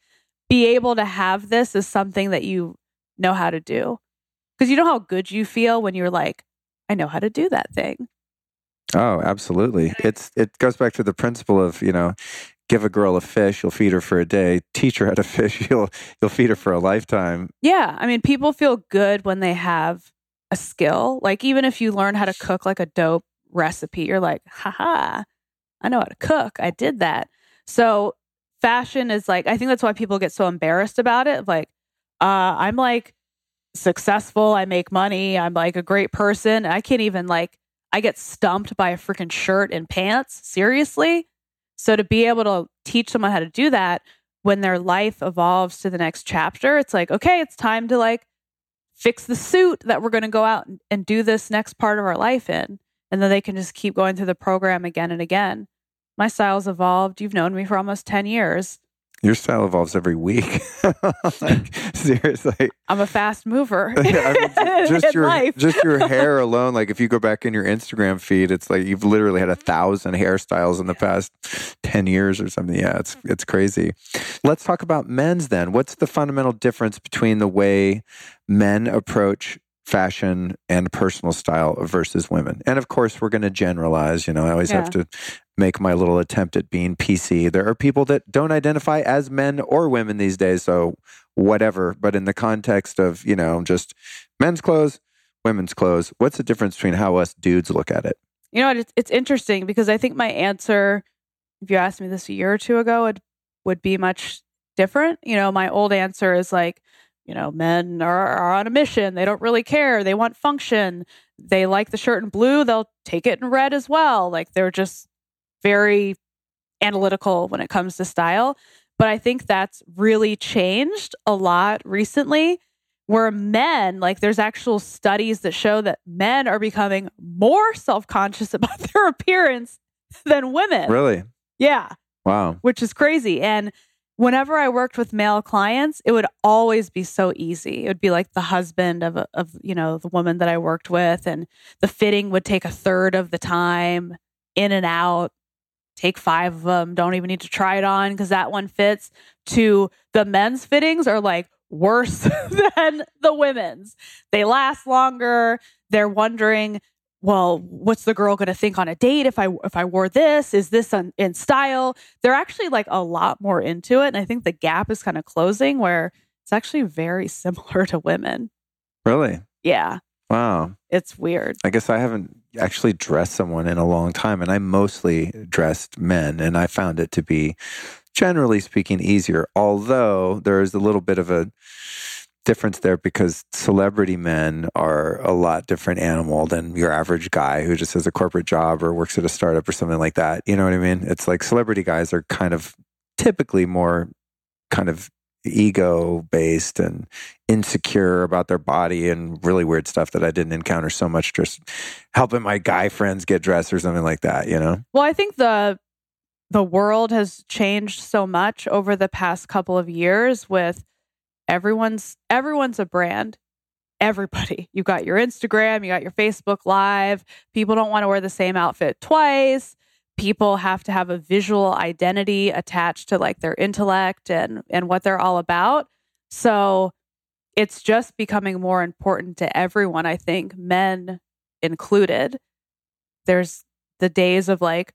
be able to have this as something that you know how to do. Because you know how good you feel when you're like, I know how to do that thing. Oh, absolutely. It's it goes back to the principle of, you know, give a girl a fish, you'll feed her for a day. Teach her how to fish, you'll you'll feed her for a lifetime. Yeah. I mean, people feel good when they have a skill. Like, even if you learn how to cook like a dope recipe, you're like, haha, I know how to cook. I did that. So fashion is like, I think that's why people get so embarrassed about it. Like, uh, I'm like successful. I make money. I'm like a great person. I can't even like, I get stumped by a freaking shirt and pants. Seriously. So to be able to teach someone how to do that when their life evolves to the next chapter, it's like, okay, it's time to like fix the suit that we're going to go out and, do this next part of our life in. And then they can just keep going through the program again and again. My style's evolved. You've known me for almost 10 years. Your style evolves every week. like, seriously. I'm a fast mover. I mean, just your life. just your hair alone. Like if you go back in your Instagram feed, it's like you've literally had a thousand hairstyles in the past ten years or something. Yeah, it's it's crazy. Let's talk about men's then. What's the fundamental difference between the way men approach fashion and personal style versus women? And of course, we're going to generalize. You know, I always have to make my little attempt at being PC. There are people that don't identify as men or women these days, so whatever. But in the context of, you know, just men's clothes, women's clothes, what's the difference between how us dudes look at it? You know? It's, it's interesting because I think my answer, if you asked me this a year or two ago, it would be much different. You know, my old answer is like, you know, men are, are on a mission. They don't really care. They want function. They like the shirt in blue. They'll take it in red as well. Like they're just very analytical when it comes to style. But I think that's really changed a lot recently where men, like there's actual studies that show that men are becoming more self conscious about their appearance than women. Really? Yeah, Wow. which is crazy. And whenever I worked with male clients, it would always be so easy. It would be like the husband of, of you know, the woman that I worked with, and the fitting would take a third of the time in and out. Take five of them. Don't even need to try it on because that one fits. To the men's fittings are like worse than the women's. They last longer. They're wondering, well, what's the girl going to think on a date if I if I wore this? Is this on, in style? They're actually like a lot more into it, and I think the gap is kind of closing where it's actually very similar to women. Really? Yeah, Wow. it's weird. I guess I haven't actually dressed someone in a long time, and I mostly dressed men, and I found it to be, generally speaking, easier. Although there is a little bit of a difference there because celebrity men are a lot different animal than your average guy who just has a corporate job or works at a startup or something like that. You know what I mean? It's like celebrity guys are kind of typically more kind of ego based and insecure about their body and really weird stuff that I didn't encounter so much just helping my guy friends get dressed or something like that, you know? Well, I think the the world has changed so much over the past couple of years with everyone's everyone's a brand. Everybody. You got your Instagram, you got your Facebook live. People don't want to wear the same outfit twice. People have to have a visual identity attached to like their intellect and and what they're all about. So it's just becoming more important to everyone, I think, men included. There's the days of like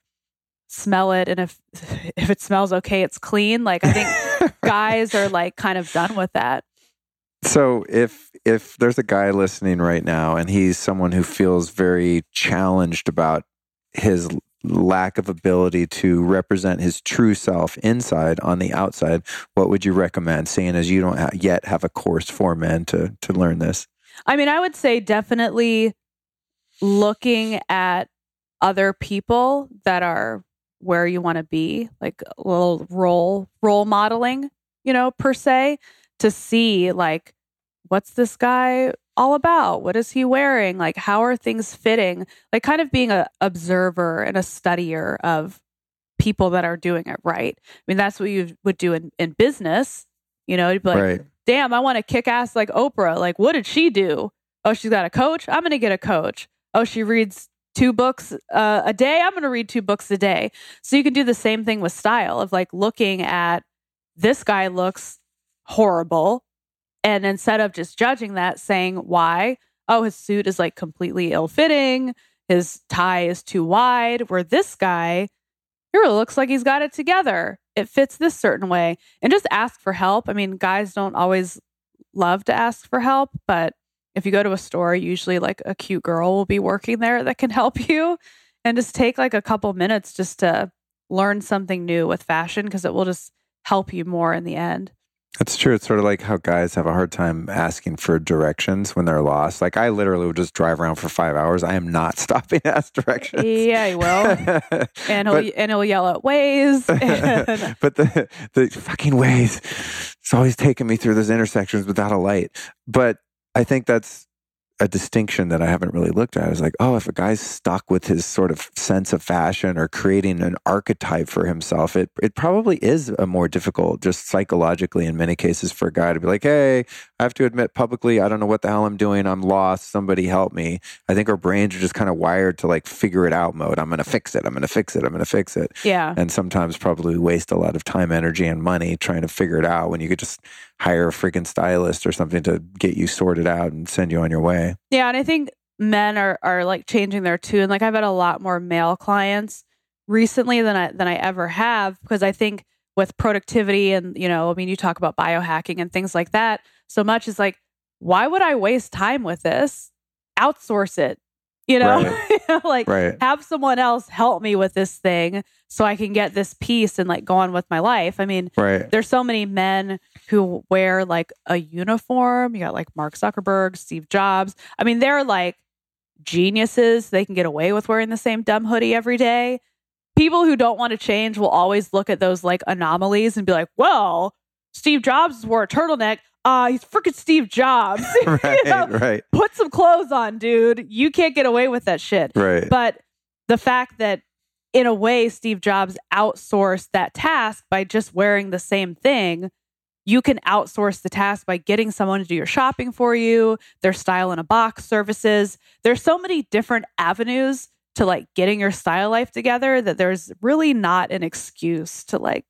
smell it and if if it smells okay it's clean like i think guys are like kind of done with that So if if there's a guy listening right now and he's someone who feels very challenged about his lack of ability to represent his true self inside on the outside, what would you recommend? Seeing as you don't ha- yet have a course for men to to learn this. i mean i would say definitely looking at other people that are where you want to be like a little role role modeling you know per se to see like what's this guy all about what is he wearing like how are things fitting like kind of being a observer and a studier of people that are doing it right i mean that's what you would do in, in business you know you'd be like right. damn, I want to kick ass like Oprah. Like, what did she do? Oh, she's got a coach. I'm going to get a coach. Oh, she reads two books uh, a day. I'm going to read two books a day. So you can do the same thing with style of like looking at this guy looks horrible. And instead of just judging that, saying why, oh, his suit is like completely ill fitting. His tie is too wide. Where this guy, he really looks like he's got it together. It fits this certain way. And just ask for help. I mean, guys don't always love to ask for help, but if you go to a store, usually like a cute girl will be working there that can help you. And just take like a couple minutes just to learn something new with fashion because it will just help you more in the end. That's true. It's sort of like how guys have a hard time asking for directions when they're lost. Like I literally would just drive around for five hours. I am not stopping to ask directions. Yeah, he will. and he'll But- and he'll yell at Waze. And, but the the fucking Waze it's always taking me through those intersections without a light. But I think that's a distinction that I haven't really looked at. I was like, oh, if a guy's stuck with his sort of sense of fashion or creating an archetype for himself, it it probably is a more difficult, just psychologically in many cases, for a guy to be like, hey, I have to admit publicly, I don't know what the hell I'm doing. I'm lost. Somebody help me. I think our brains are just kind of wired to like figure it out mode. I'm gonna fix it. I'm gonna fix it. I'm gonna fix it yeah. and sometimes probably waste a lot of time, energy, and money trying to figure it out when you could just hire a freaking stylist or something to get you sorted out and send you on your way. Yeah, and I think men are are like changing their tune. Like I've had a lot more male clients recently than I than I ever have because I think with productivity and you know, I mean, you talk about biohacking and things like that. So much is like, why would I waste time with this? Outsource it. You know, like Right. have someone else help me with this thing so I can get this piece and like go on with my life. I mean, Right. there's so many men who wear like a uniform. You got like Mark Zuckerberg, Steve Jobs. I mean, they're like geniuses. They can get away with wearing the same dumb hoodie every day. People who don't want to change will always look at those like anomalies and be like, well, Steve Jobs wore a turtleneck. Uh, he's freaking Steve Jobs. You Right. know? Right. Put some clothes on, dude. You can't get away with that shit. Right. But the fact that, in a way, Steve Jobs outsourced that task by just wearing the same thing, you can outsource the task by getting someone to do your shopping for you, their style in a box services. There's so many different avenues to like getting your style life together that there's really not an excuse to like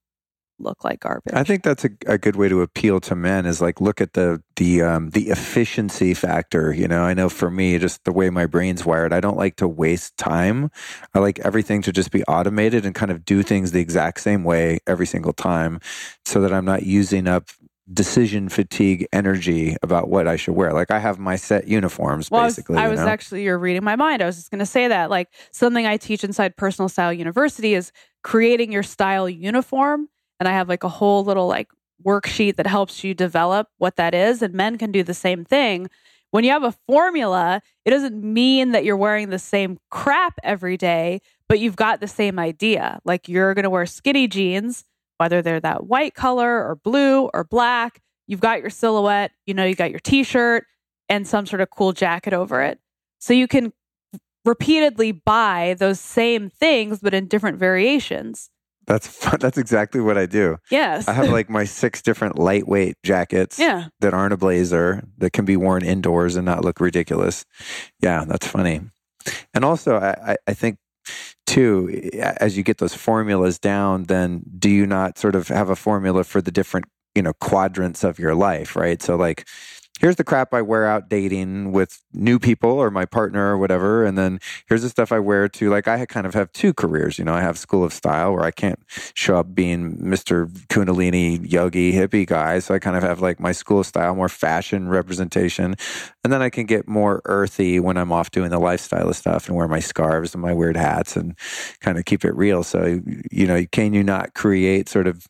look like garbage. I think that's a, a good way to appeal to men is like look at the the um, the efficiency factor. You know, I know for me, just the way my brain's wired, I don't like to waste time. I like everything to just be automated and kind of do things the exact same way every single time, so that I'm not using up decision fatigue energy about what I should wear. Like I have my set uniforms Well, I was- basically. I you was, know? actually, you're reading my mind. I was just going to say that. Like something I teach inside Personal Style University is creating your style uniform. And I have like a whole little like worksheet that helps you develop what that is. And men can do the same thing. When you have a formula, it doesn't mean that you're wearing the same crap every day, but you've got the same idea. Like you're going to wear skinny jeans, whether they're that white color or blue or black. You've got your silhouette, you know, you got your t shirt and some sort of cool jacket over it. So you can repeatedly buy those same things, but in different variations. That's fun. That's exactly what I do. Yes. I have like my six different lightweight jackets. yeah. that aren't a blazer that can be worn indoors and not look ridiculous. Yeah, that's funny. And also, I, I- I think too, as you get those formulas down, then do you not sort of have a formula for the different, you know, quadrants of your life, right? So like, here's the crap I wear out dating with new people or my partner or whatever. And then here's the stuff I wear to like, I kind of have two careers. You know, I have School of Style where I can't show up being Mr. Kundalini yogi hippie guy. So I kind of have like my School of Style, more fashion representation. And then I can get more earthy when I'm off doing the lifestyle stuff and wear my scarves and my weird hats and kind of keep it real. So, you know, can you not create sort of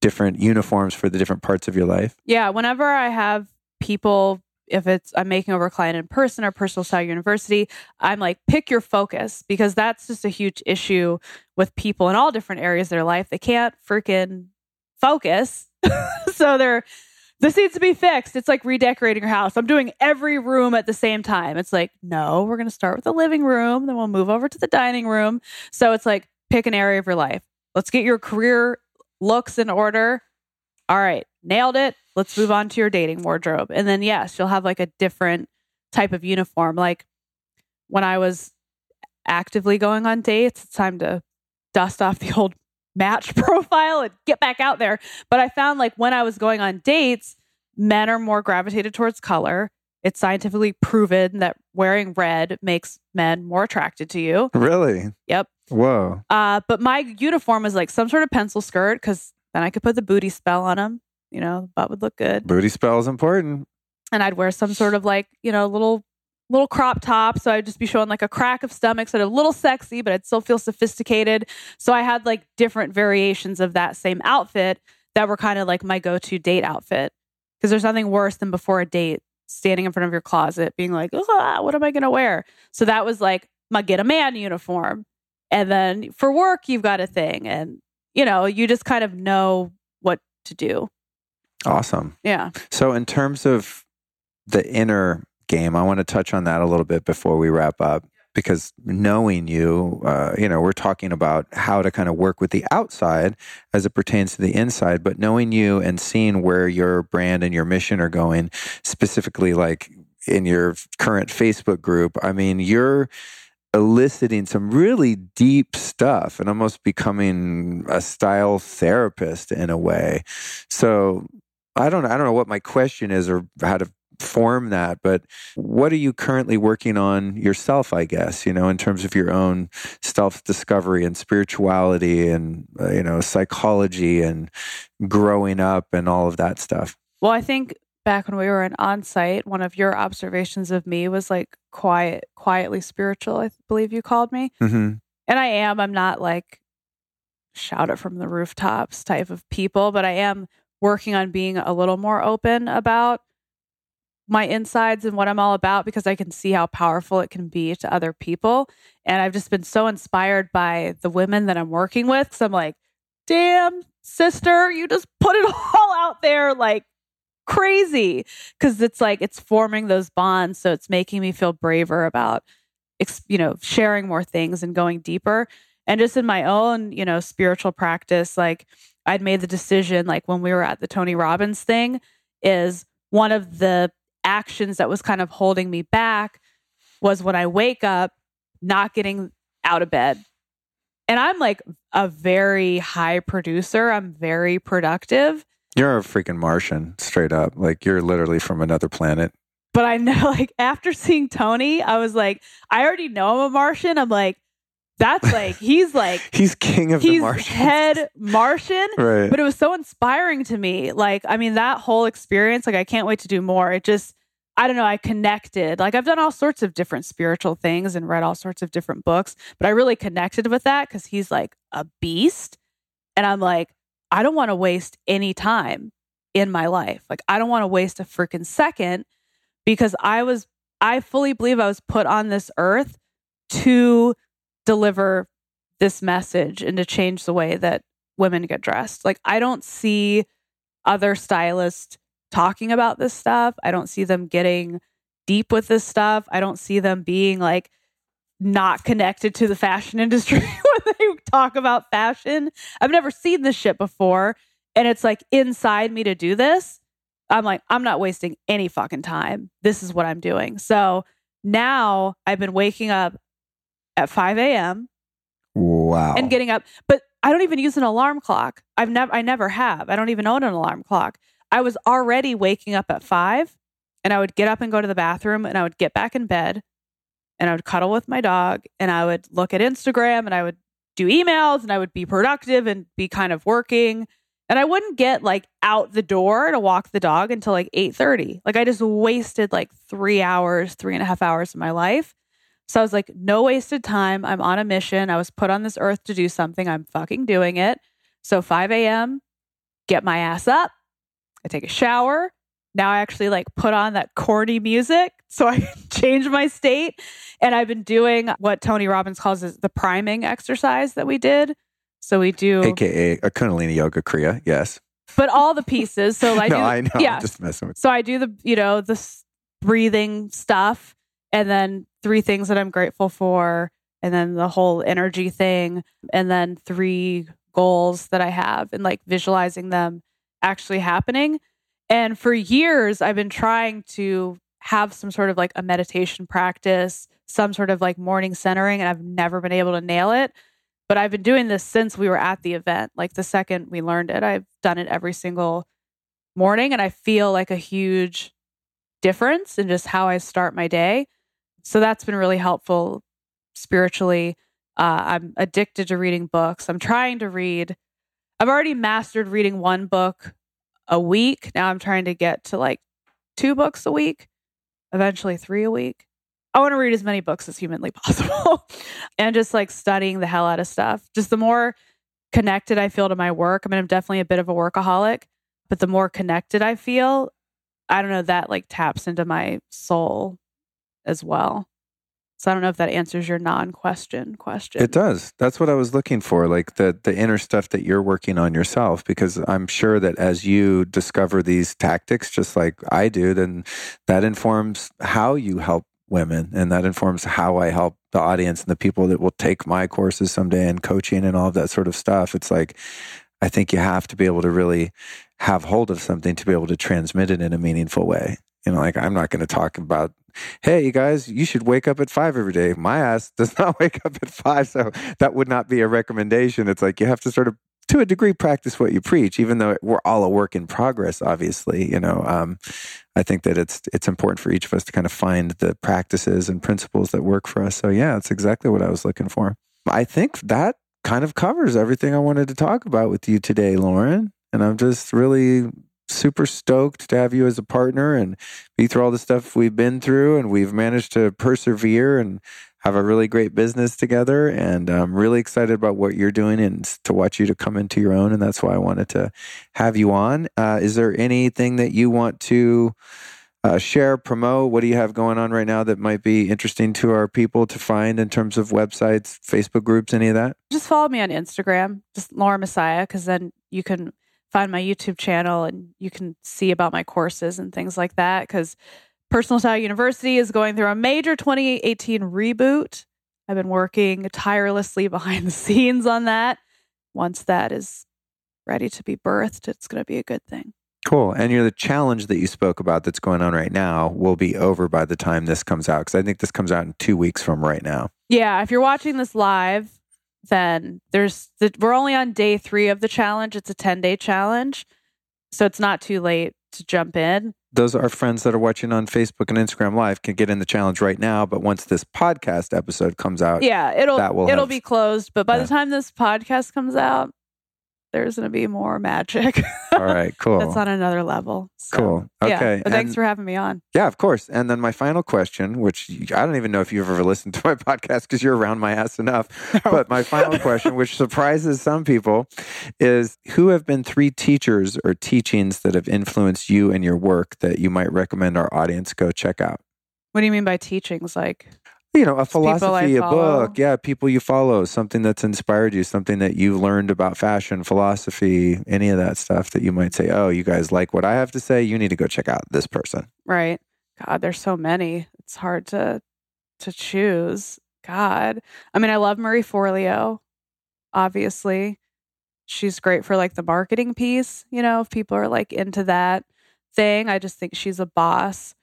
different uniforms for the different parts of your life? Yeah. Whenever I have people, if it's I'm making over a client in person or personal style university, I'm like, pick your focus because that's just a huge issue with people in all different areas of their life. They can't freaking focus. so they're this needs to be fixed. It's like redecorating your house. I'm doing every room at the same time. It's like, no, we're going to start with the living room, then we'll move over to the dining room. So it's like, pick an area of your life. Let's get your career looks in order. All right, nailed it. Let's move on to your dating wardrobe. And then, yes, you'll have like a different type of uniform. Like when I was actively going on dates, it's time to dust off the old match profile and get back out there. But I found like when I was going on dates, men are more gravitated towards color. It's scientifically proven that wearing red makes men more attracted to you. Really? Yep. Whoa. Uh, but my uniform is like some sort of pencil skirt because then I could put the booty spell on them. You know, the butt would look good. Booty spell is important. And I'd wear some sort of like, you know, little little crop top. So I'd just be showing like a crack of stomach, sort of a little sexy, but I'd still feel sophisticated. So I had like different variations of that same outfit that were kind of like my go to date outfit. Because there's nothing worse than before a date standing in front of your closet being like, what am I going to wear? So that was like my get a man uniform. And then for work, you've got a thing. And, you know, you just kind of know what to do. Awesome. Yeah. So, in terms of the inner game, I want to touch on that a little bit before we wrap up because knowing you, uh, you know, we're talking about how to kind of work with the outside as it pertains to the inside, but knowing you and seeing where your brand and your mission are going, specifically like in your current Facebook group, I mean, you're eliciting some really deep stuff and almost becoming a style therapist in a way. So I don't I don't know what my question is or how to form that, but what are you currently working on yourself, I guess, you know, in terms of your own self discovery and spirituality and, uh, you know, psychology and growing up and all of that stuff? Well, I think back when we were in Onsite, one of your observations of me was like quiet, quietly spiritual, I believe you called me. Mm-hmm. And I am. I'm not like shout it from the rooftops type of people, but I am working on being a little more open about my insides and what I'm all about because I can see how powerful it can be to other people. And I've just been so inspired by the women that I'm working with. So I'm like, damn, sister, you just put it all out there like crazy. Cause it's like, it's forming those bonds. So it's making me feel braver about, you know, sharing more things and going deeper. And just in my own, you know, spiritual practice, like I'd made the decision, like when we were at the Tony Robbins thing, is one of the actions that was kind of holding me back was when I wake up, not getting out of bed. And I'm like a very high producer, I'm very productive. You're a freaking Martian, straight up. Like you're literally from another planet. But I know, like, after seeing Tony, I was like, I already know I'm a Martian. I'm like, that's like he's like he's king of he's the Martians. head Martian. Right. But it was so inspiring to me. Like, I mean, that whole experience, like I can't wait to do more. It just I don't know, I connected. Like I've done all sorts of different spiritual things and read all sorts of different books, but I really connected with that because he's like a beast. And I'm like, I don't want to waste any time in my life. Like I don't want to waste a freaking second because I was I fully believe I was put on this earth to deliver this message and to change the way that women get dressed. Like, I don't see other stylists talking about this stuff. I don't see them getting deep with this stuff. I don't see them being like not connected to the fashion industry when they talk about fashion. I've never seen this shit before. And it's like inside me to do this. I'm like, I'm not wasting any fucking time. This is what I'm doing. So now I've been waking up at 5 a.m. Wow. and getting up. But I don't even use an alarm clock. I've never I never have. I don't even own an alarm clock. I was already waking up at 5 and I would get up and go to the bathroom and I would get back in bed and I would cuddle with my dog and I would look at Instagram and I would do emails and I would be productive and be kind of working. And I wouldn't get like out the door to walk the dog until like 8:30. Like I just wasted like three hours, three and a half hours of my life. So I was like, no wasted time. I'm on a mission. I was put on this earth to do something. I'm fucking doing it. So 5 a.m., get my ass up. I take a shower. Now I actually like put on that corny music so I change my state. And I've been doing what Tony Robbins calls the priming exercise that we did. So we do AKA a Kundalini Yoga Kriya, yes. But all the pieces. So I no, do I know. Yeah. I'm just messing with So I do the, you know, the breathing stuff and then three things that I'm grateful for, and then the whole energy thing, and then three goals that I have, and like visualizing them actually happening. And for years, I've been trying to have some sort of like a meditation practice, some sort of like morning centering, and I've never been able to nail it. But I've been doing this since we were at the event. Like the second we learned it, I've done it every single morning, and I feel like a huge difference in just how I start my day. So that's been really helpful spiritually. Uh, I'm addicted to reading books. I'm trying to read. I've already mastered reading one book a week. Now I'm trying to get to like two books a week, eventually three a week. I want to read as many books as humanly possible and just like studying the hell out of stuff. Just the more connected I feel to my work. I mean, I'm definitely a bit of a workaholic, but the more connected I feel, I don't know, that like taps into my soul as well. So I don't know if that answers your non-question question. It does. That's what I was looking for, like the the inner stuff that you're working on yourself because I'm sure that as you discover these tactics just like I do, then that informs how you help women and that informs how I help the audience and the people that will take my courses someday and coaching and all of that sort of stuff. It's like I think you have to be able to really have hold of something to be able to transmit it in a meaningful way. You know, like I'm not going to talk about, hey, you guys, you should wake up at five every day. My ass does not wake up at five. So that would not be a recommendation. It's like you have to sort of, to a degree, practice what you preach, even though we're all a work in progress, obviously. You know, um, I think that it's it's important for each of us to kind of find the practices and principles that work for us. So yeah, it's exactly what I was looking for. I think that kind of covers everything I wanted to talk about with you today, Lauren. And I'm just really super stoked to have you as a partner and be through all the stuff we've been through and we've managed to persevere and have a really great business together and I'm really excited about what you're doing and to watch you to come into your own and that's why I wanted to have you on. Uh, is there anything that you want to uh, share, promote? What do you have going on right now that might be interesting to our people to find in terms of websites, Facebook groups, any of that? Just follow me on Instagram, just Lauren Messiah, because then you can find my YouTube channel and you can see about my courses and things like that. Because Personal Style University is going through a major 2018 reboot. I've been working tirelessly behind the scenes on that. Once that is ready to be birthed, it's going to be a good thing. Cool. And you know, the challenge that you spoke about that's going on right now will be over by the time this comes out. Cause I think this comes out in two weeks from right now. Yeah. If you're watching this live, then there's the, we're only on day three of the challenge. It's a 10 day challenge. So it's not too late to jump in. Those are friends that are watching on Facebook and Instagram Live can get in the challenge right now. But once this podcast episode comes out, yeah, it'll that will it'll have, be closed. But by yeah. the time this podcast comes out, there's going to be more magic. All right, cool. That's on another level. So, cool. Okay. Yeah, but thanks for having me on. Yeah, of course. And then my final question, which I don't even know if you've ever listened to my podcast because you're around my ass enough. No. But my final question, which surprises some people, is who have been three teachers or teachings that have influenced you and your work that you might recommend our audience go check out? What do you mean by teachings? Like, you know, a philosophy, a book, yeah, people you follow, something that's inspired you, something that you've learned about fashion, philosophy, any of that stuff that you might say, oh, you guys like what I have to say, you need to go check out this person. Right. God, there's so many. It's hard to to choose. God. I mean, I love Marie Forleo, obviously. She's great for like the marketing piece, you know, if people are like into that thing. I just think she's a boss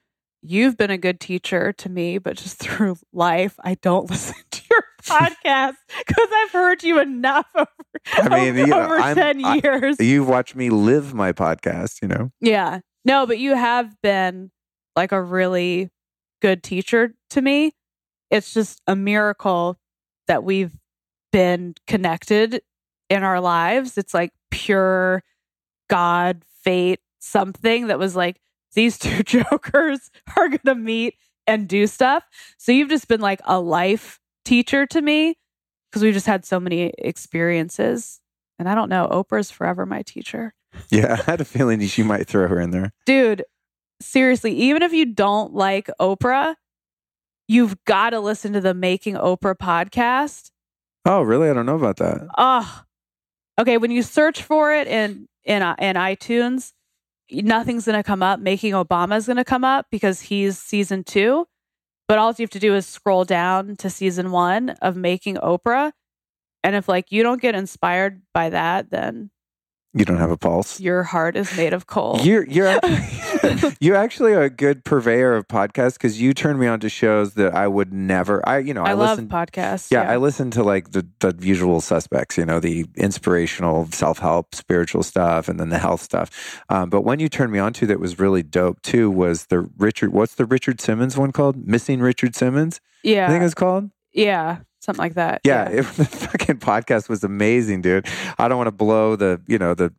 you've been a good teacher to me, but just through life, I don't listen to your podcast because I've heard you enough over, I mean, over, you know, over 10 years. I, you've watched me live my podcast, you know? Yeah. No, but you have been like a really good teacher to me. It's just a miracle that we've been connected in our lives. It's like pure God, fate, something that was like, these two jokers are going to meet and do stuff. So you've just been like a life teacher to me because we've just had so many experiences. And I don't know, Oprah's forever my teacher. Yeah, I had a feeling she might throw her in there. Dude, seriously, even if you don't like Oprah, you've got to listen to the Making Oprah podcast. Oh, really? I don't know about that. Oh, okay. When you search for it in in uh, in iTunes, nothing's going to come up. Making Obama is going to come up because he's season two. But all you have to do is scroll down to season one of Making Oprah. And if like you don't get inspired by that, then you don't have a pulse. Your heart is made of coal. You're you're you actually are a good purveyor of podcasts because you turn me on to shows that I would never. I you know I, I love listen, podcasts. Yeah, yeah, I listen to like the the usual suspects. You know, the inspirational, self help, spiritual stuff, and then the health stuff. Um, but one you turned me on to that was really dope too was the Richard. What's the Richard Simmons one called? Missing Richard Simmons. Yeah, I think it's called. Yeah, something like that. Yeah, yeah. It, the fucking podcast was amazing, dude. I don't want to blow the you know the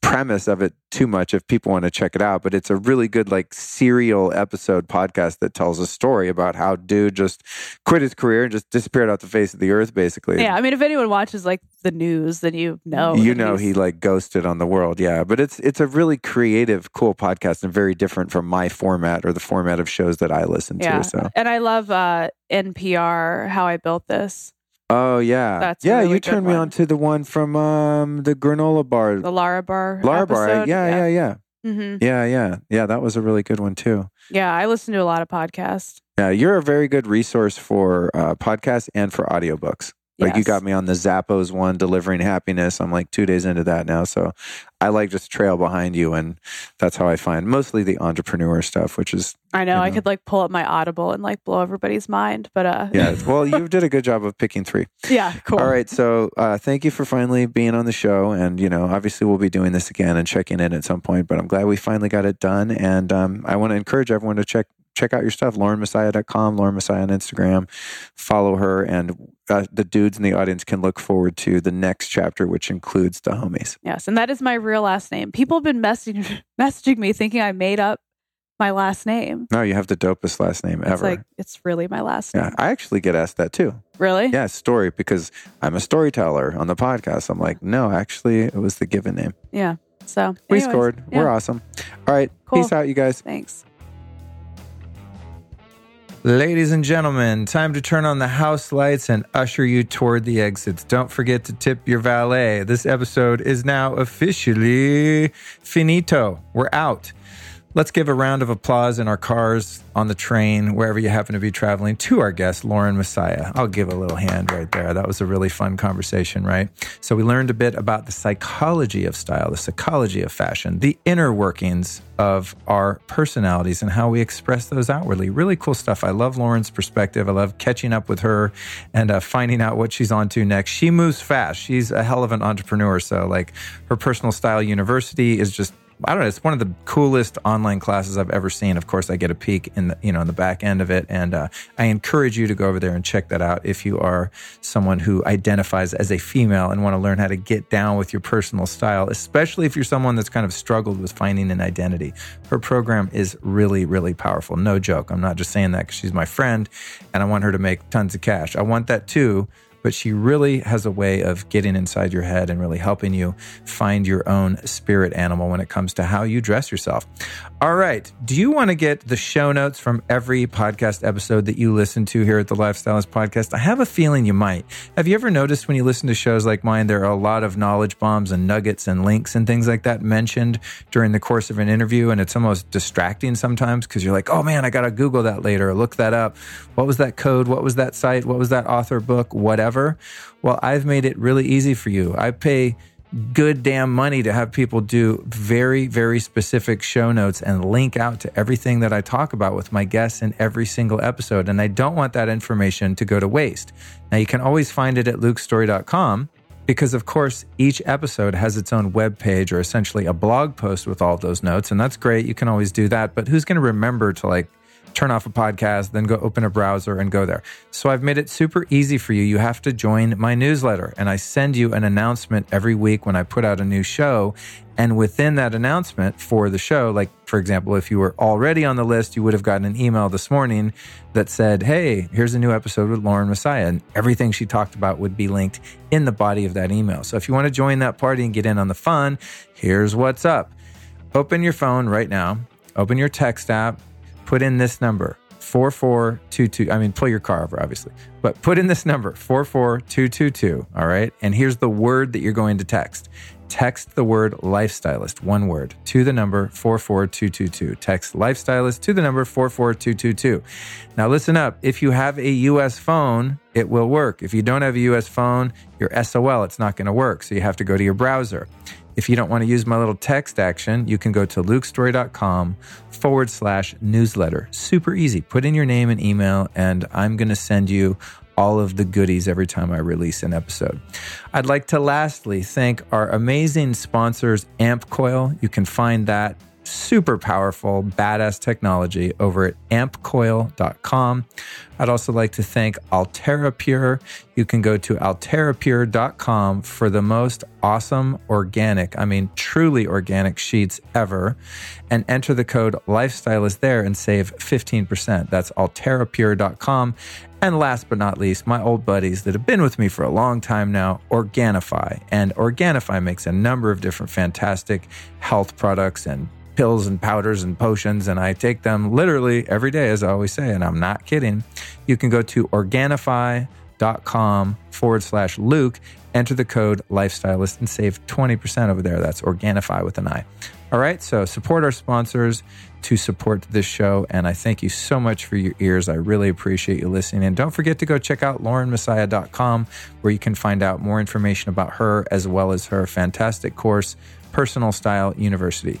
premise of it too much if people want to check it out, but it's a really good like serial episode podcast that tells a story about how dude just quit his career and just disappeared off the face of the earth basically. Yeah, I mean, if anyone watches like the news, then you know. you know he like ghosted on the world yeah but it's it's a really creative cool podcast and very different from my format or the format of shows that i listen Yeah, to so and I love uh, NPR. How I built this, oh yeah That's yeah really you turned me one. on to the one from um the granola bar the Lara Bar. Lara bar episode. yeah yeah yeah hmm yeah yeah yeah that was a really good one too Yeah, I listen to a lot of podcasts. yeah you're a very good resource for uh podcasts and for audiobooks like you got me on the Zappos one, delivering happiness. I'm like two days into that now, so I like just trail behind you, and that's how I find mostly the entrepreneur stuff, which is I know, you I could like pull up my Audible and like blow everybody's mind, but uh, yeah. Well, you did a good job of picking three. yeah, cool. All right, so uh, thank you for finally being on the show, and you know, obviously we'll be doing this again and checking in at some point. But I'm glad we finally got it done, and um, I want to encourage everyone to check check out your stuff, laurenmessiah.com, Lauren Messiah on Instagram. Follow her, and uh, the dudes in the audience can look forward to the next chapter, which includes the homies. Yes, and that is my real last name. People have been messaging messaging me thinking I made up my last name. No, you have the dopest last name It's ever. like it's really my last name. yeah, I actually get asked that too. Really? Yeah, story because I'm a storyteller on the podcast. I'm like, no, actually, it was the given name. Yeah. So We scored. yeah, We're awesome. All right, Cool. peace out, you guys. Thanks. Ladies and gentlemen, time to turn on the house lights and usher you toward the exits. Don't forget to tip your valet. This episode is now officially finito. We're out. Let's give a round of applause in our cars, on the train, wherever you happen to be traveling, to our guest, Lauren Messiah. I'll give a little hand right there. That was a really fun conversation, right? So, we learned a bit about the psychology of style, the psychology of fashion, the inner workings of our personalities and how we express those outwardly. Really cool stuff. I love Lauren's perspective. I love catching up with her and uh, finding out what she's on to next. She moves fast. She's a hell of an entrepreneur. So, like, her personal style university is just I don't know. It's one of the coolest online classes I've ever seen. Of course, I get a peek in the you know in the back end of it, and uh, I encourage you to go over there and check that out if you are someone who identifies as a female and want to learn how to get down with your personal style, especially if you're someone that's kind of struggled with finding an identity. Her program is really really powerful. No joke. I'm not just saying that because she's my friend, and I want her to make tons of cash. I want that too but she really has a way of getting inside your head and really helping you find your own spirit animal when it comes to how you dress yourself. All right. Do you want to get the show notes from every podcast episode that you listen to here at the Lifestylist Podcast? I have a feeling you might. Have you ever noticed when you listen to shows like mine, there are a lot of knowledge bombs and nuggets and links and things like that mentioned during the course of an interview? And it's almost distracting sometimes because you're like, oh man, I got to Google that later look that up. What was that code? What was that site? What was that author book? Whatever. Well, I've made it really easy for you. I pay good damn money to have people do very, very specific show notes and link out to everything that I talk about with my guests in every single episode. And I don't want that information to go to waste. Now, you can always find it at lukestory.com because, of course, each episode has its own web page or essentially a blog post with all those notes. And that's great. You can always do that. But who's going to remember to like, turn off a podcast, then go open a browser and go there. So I've made it super easy for you. You have to join my newsletter, and I send you an announcement every week when I put out a new show. And within that announcement for the show, like for example, if you were already on the list, you would have gotten an email this morning that said, Hey, here's a new episode with Lauren Messiah. And everything she talked about would be linked in the body of that email. So if you want to join that party and get in on the fun, here's what's up. Open your phone right now, open your text app, put in this number 4422. I mean, pull your car over, obviously, but put in this number 44222. All right. And here's the word that you're going to text. Text the word lifestylist, one word, to the number 44222. Text lifestylist to the number 44222. Now, listen up. If you have a US phone, it will work. If you don't have a US phone, you're SOL. It's not going to work. So you have to go to your browser. If you don't want to use my little text action, you can go to lukestory.com forward slash newsletter. Super easy. Put in your name and email, and I'm going to send you all of the goodies every time I release an episode. I'd like to lastly thank our amazing sponsors, Amp Coil. You can find that super powerful, badass technology over at ampcoil.com. I'd also like to thank Altera Pure. You can go to alterapure.com for the most awesome organic, I mean, truly organic sheets ever, and enter the code Lifestylist there and save 15%. That's alterapure.com. And last but not least, my old buddies that have been with me for a long time now, Organifi. And Organifi makes a number of different fantastic health products and pills and powders and potions, and I take them literally every day, as I always say, and I'm not kidding. You can go to Organifi.com forward slash Luke, enter the code Lifestylist, and save 20% over there. That's Organifi with an I. All right, so support our sponsors to support this show, and I thank you so much for your ears. I really appreciate you listening. And don't forget to go check out laurenmessiah.com, where you can find out more information about her as well as her fantastic course, Personal Style University.